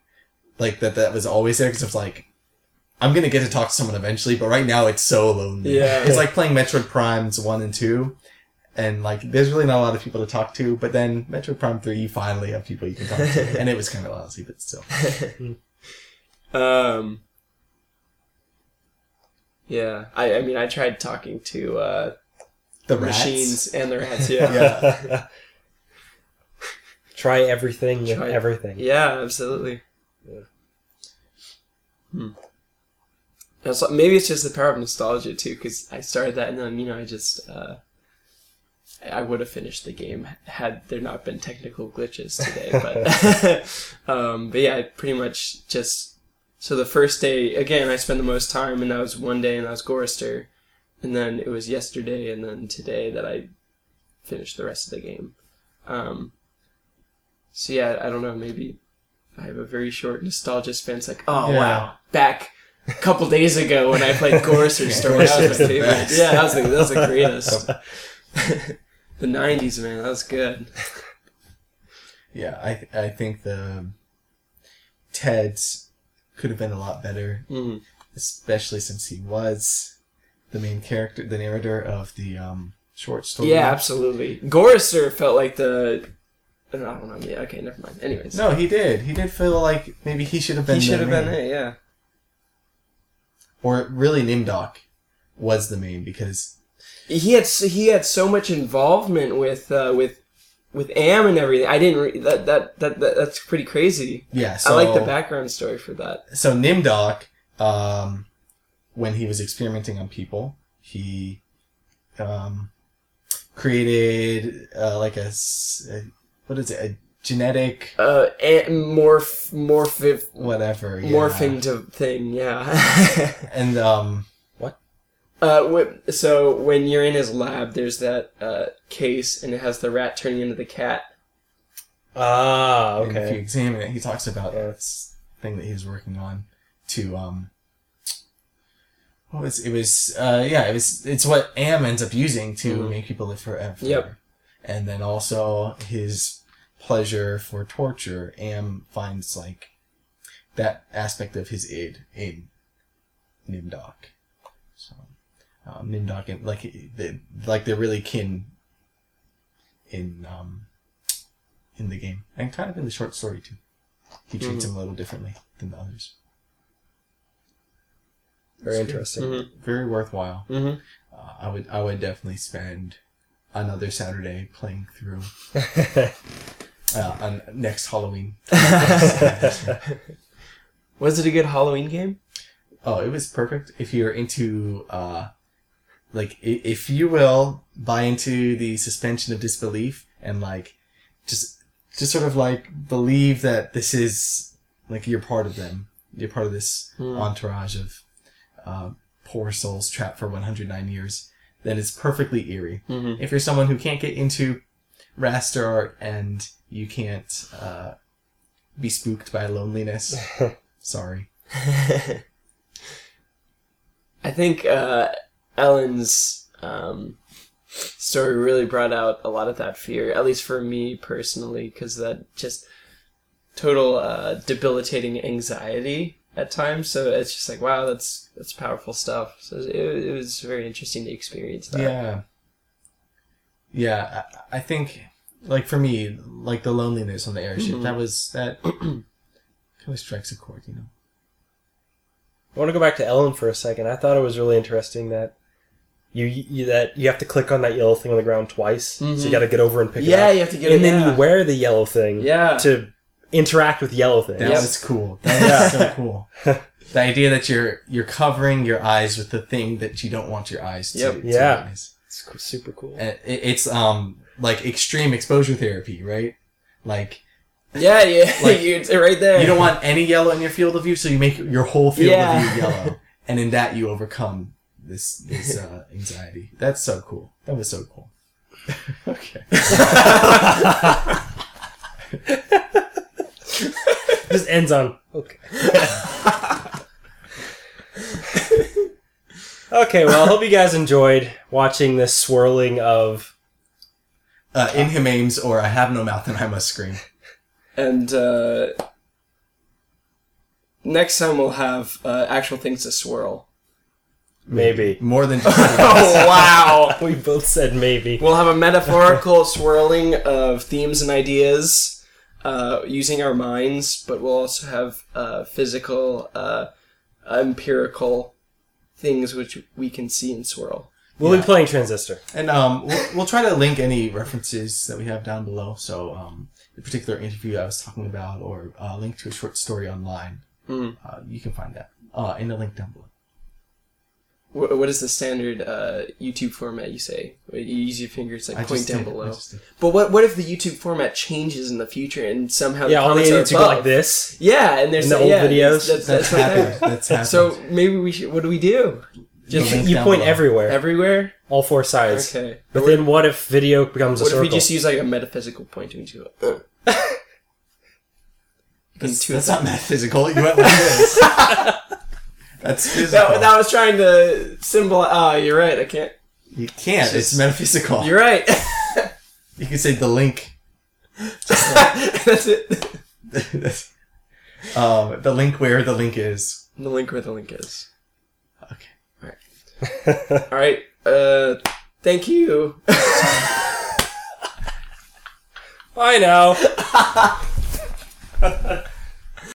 like that. That was always there because it's like, I'm gonna get to talk to someone eventually, but right now it's so lonely. Yeah. it's like playing Metroid Prime's one and two, and like there's really not a lot of people to talk to. But then Metroid Prime three, you finally have people you can talk to, and it was kind of lousy, but still. Um. Yeah, I, I mean, I tried talking to uh, The rats. machines and the rats. Yeah. Yeah. Try everything with everything. Yeah, absolutely. Yeah. Hmm. Maybe it's just the power of nostalgia too, because I started that and then you know I just uh, I would have finished the game had there not been technical glitches today. But um, but yeah, I pretty much just so the first day again I spent the most time and that was one day and that was Gorrister, and then it was yesterday and then today that I finished the rest of the game. Um, so yeah, I don't know. Maybe I have a very short nostalgia span. It's like, oh Yeah. wow, back a couple days ago when I played Gorrister Story. That was the best. Yeah, that was the, that was the greatest. the '90s, man, that was good. Yeah, I I think the Ted's could have been a lot better. Mm. especially since he was the main character, the narrator of the um, short story. Yeah, absolutely. Gorrister felt like the. I don't know. Yeah, okay, never mind. Anyways, No, he did. He did feel like maybe he should have been. he should have been it. Yeah. Or really, Nimdok was the main because he had he had so much involvement with uh, with with Am and everything. I didn't re- that, that that that that's pretty crazy. yeah. So I like the background story for that. so Nimdok, um, when he was experimenting on people, he um, created uh, like a what is it a genetic Uh, a- morph morph whatever yeah. morphing to thing. Yeah. and um what uh, wh- so when you're in his lab, there's that uh, case, and it has the rat turning into the cat. Ah, And if you examine it, he talks about Yeah. this thing that he was working on to um. What was it? Was uh yeah it was it's what Am ends up using to Mhm. make people live forever. Yep. And then also his pleasure for torture, Am finds like that aspect of his id in Nimdok. So um, Nimdok and like they, like they're really kin in um in the game and kind of in the short story too. He treats him a little differently than the others. Very interesting. Very worthwhile. Mhm. Uh, I would I would definitely spend another Saturday playing through uh, on next Halloween. Was it a good Halloween game? Oh, it was perfect if you're into uh like if you will buy into the suspension of disbelief and like just just sort of like believe that this is like you're part of them. You're part of this entourage of uh, poor souls trapped for 109 years. Then it's perfectly eerie. If you're someone who can't get into raster art and you can't uh, be spooked by loneliness, sorry. I think uh, Ellen's um, story really brought out a lot of that fear, at least for me personally, because that just total uh, debilitating anxiety at times. So it's just like, wow, that's that's powerful stuff. So it, it was very interesting to experience that. Yeah. Yeah, I, I think, like for me, like the loneliness on the airship, mm-hmm. that was that kind of strikes a chord, you know. I want to go back to Ellen for a second. I thought it was really interesting that you, you that you have to click on that yellow thing on the ground twice, so you mm-hmm. got to get over and pick Yeah, it up. Yeah, you have to get and it, then yeah. you wear the yellow thing Yeah. to interact with yellow things. That was cool. That was so cool. the idea that you're you're covering your eyes with the thing that you don't want your eyes to, Yep. to Yeah. It's super cool. It, it's um like extreme exposure therapy, right? Like Yeah, yeah, Like, you- it's right there. you don't want any yellow in your field of view, so you make your whole field Yeah. of view yellow, and in that you overcome this this uh, anxiety. That's so cool. That was so cool. okay. Just ends on okay. Okay, well, I hope you guys enjoyed watching this swirling of Uh, inhumanes or I have no mouth and I must scream. And uh, next time we'll have uh, actual things to swirl. maybe. More than just Oh wow! We both said maybe. We'll have a metaphorical swirling of themes and ideas uh, using our minds, but we'll also have uh, physical, uh, empirical things which we can see and swirl. We'll be playing Transistor. And um, we'll, we'll try to link any references that we have down below. So um, the particular interview I was talking about, or uh, link to a short story online, Mm. uh, you can find that uh, in the link down below. Wh- What is the standard uh, YouTube format you say? You use your fingers like I point down did, below. But what what if the YouTube format changes in the future and somehow Yeah, the all the comments are go above? like this. Yeah, and there's In the old yeah, videos, That's, that's, That's right happened. there. That's happened. So maybe we should. What do we do? Just The you down point below. everywhere, Everywhere. all four sides. Okay. But then what if video becomes a What if circle? we just use like a metaphysical pointing to it? That's, that's not metaphysical. You went like this. that's physical. That, that was trying to symbolize. Ah, you're right. I can't. you can't. It's metaphysical. You're right. You can say the link. That's it. um, the link where the link is. The link where the link is. Okay. All right. Uh, thank you. I know.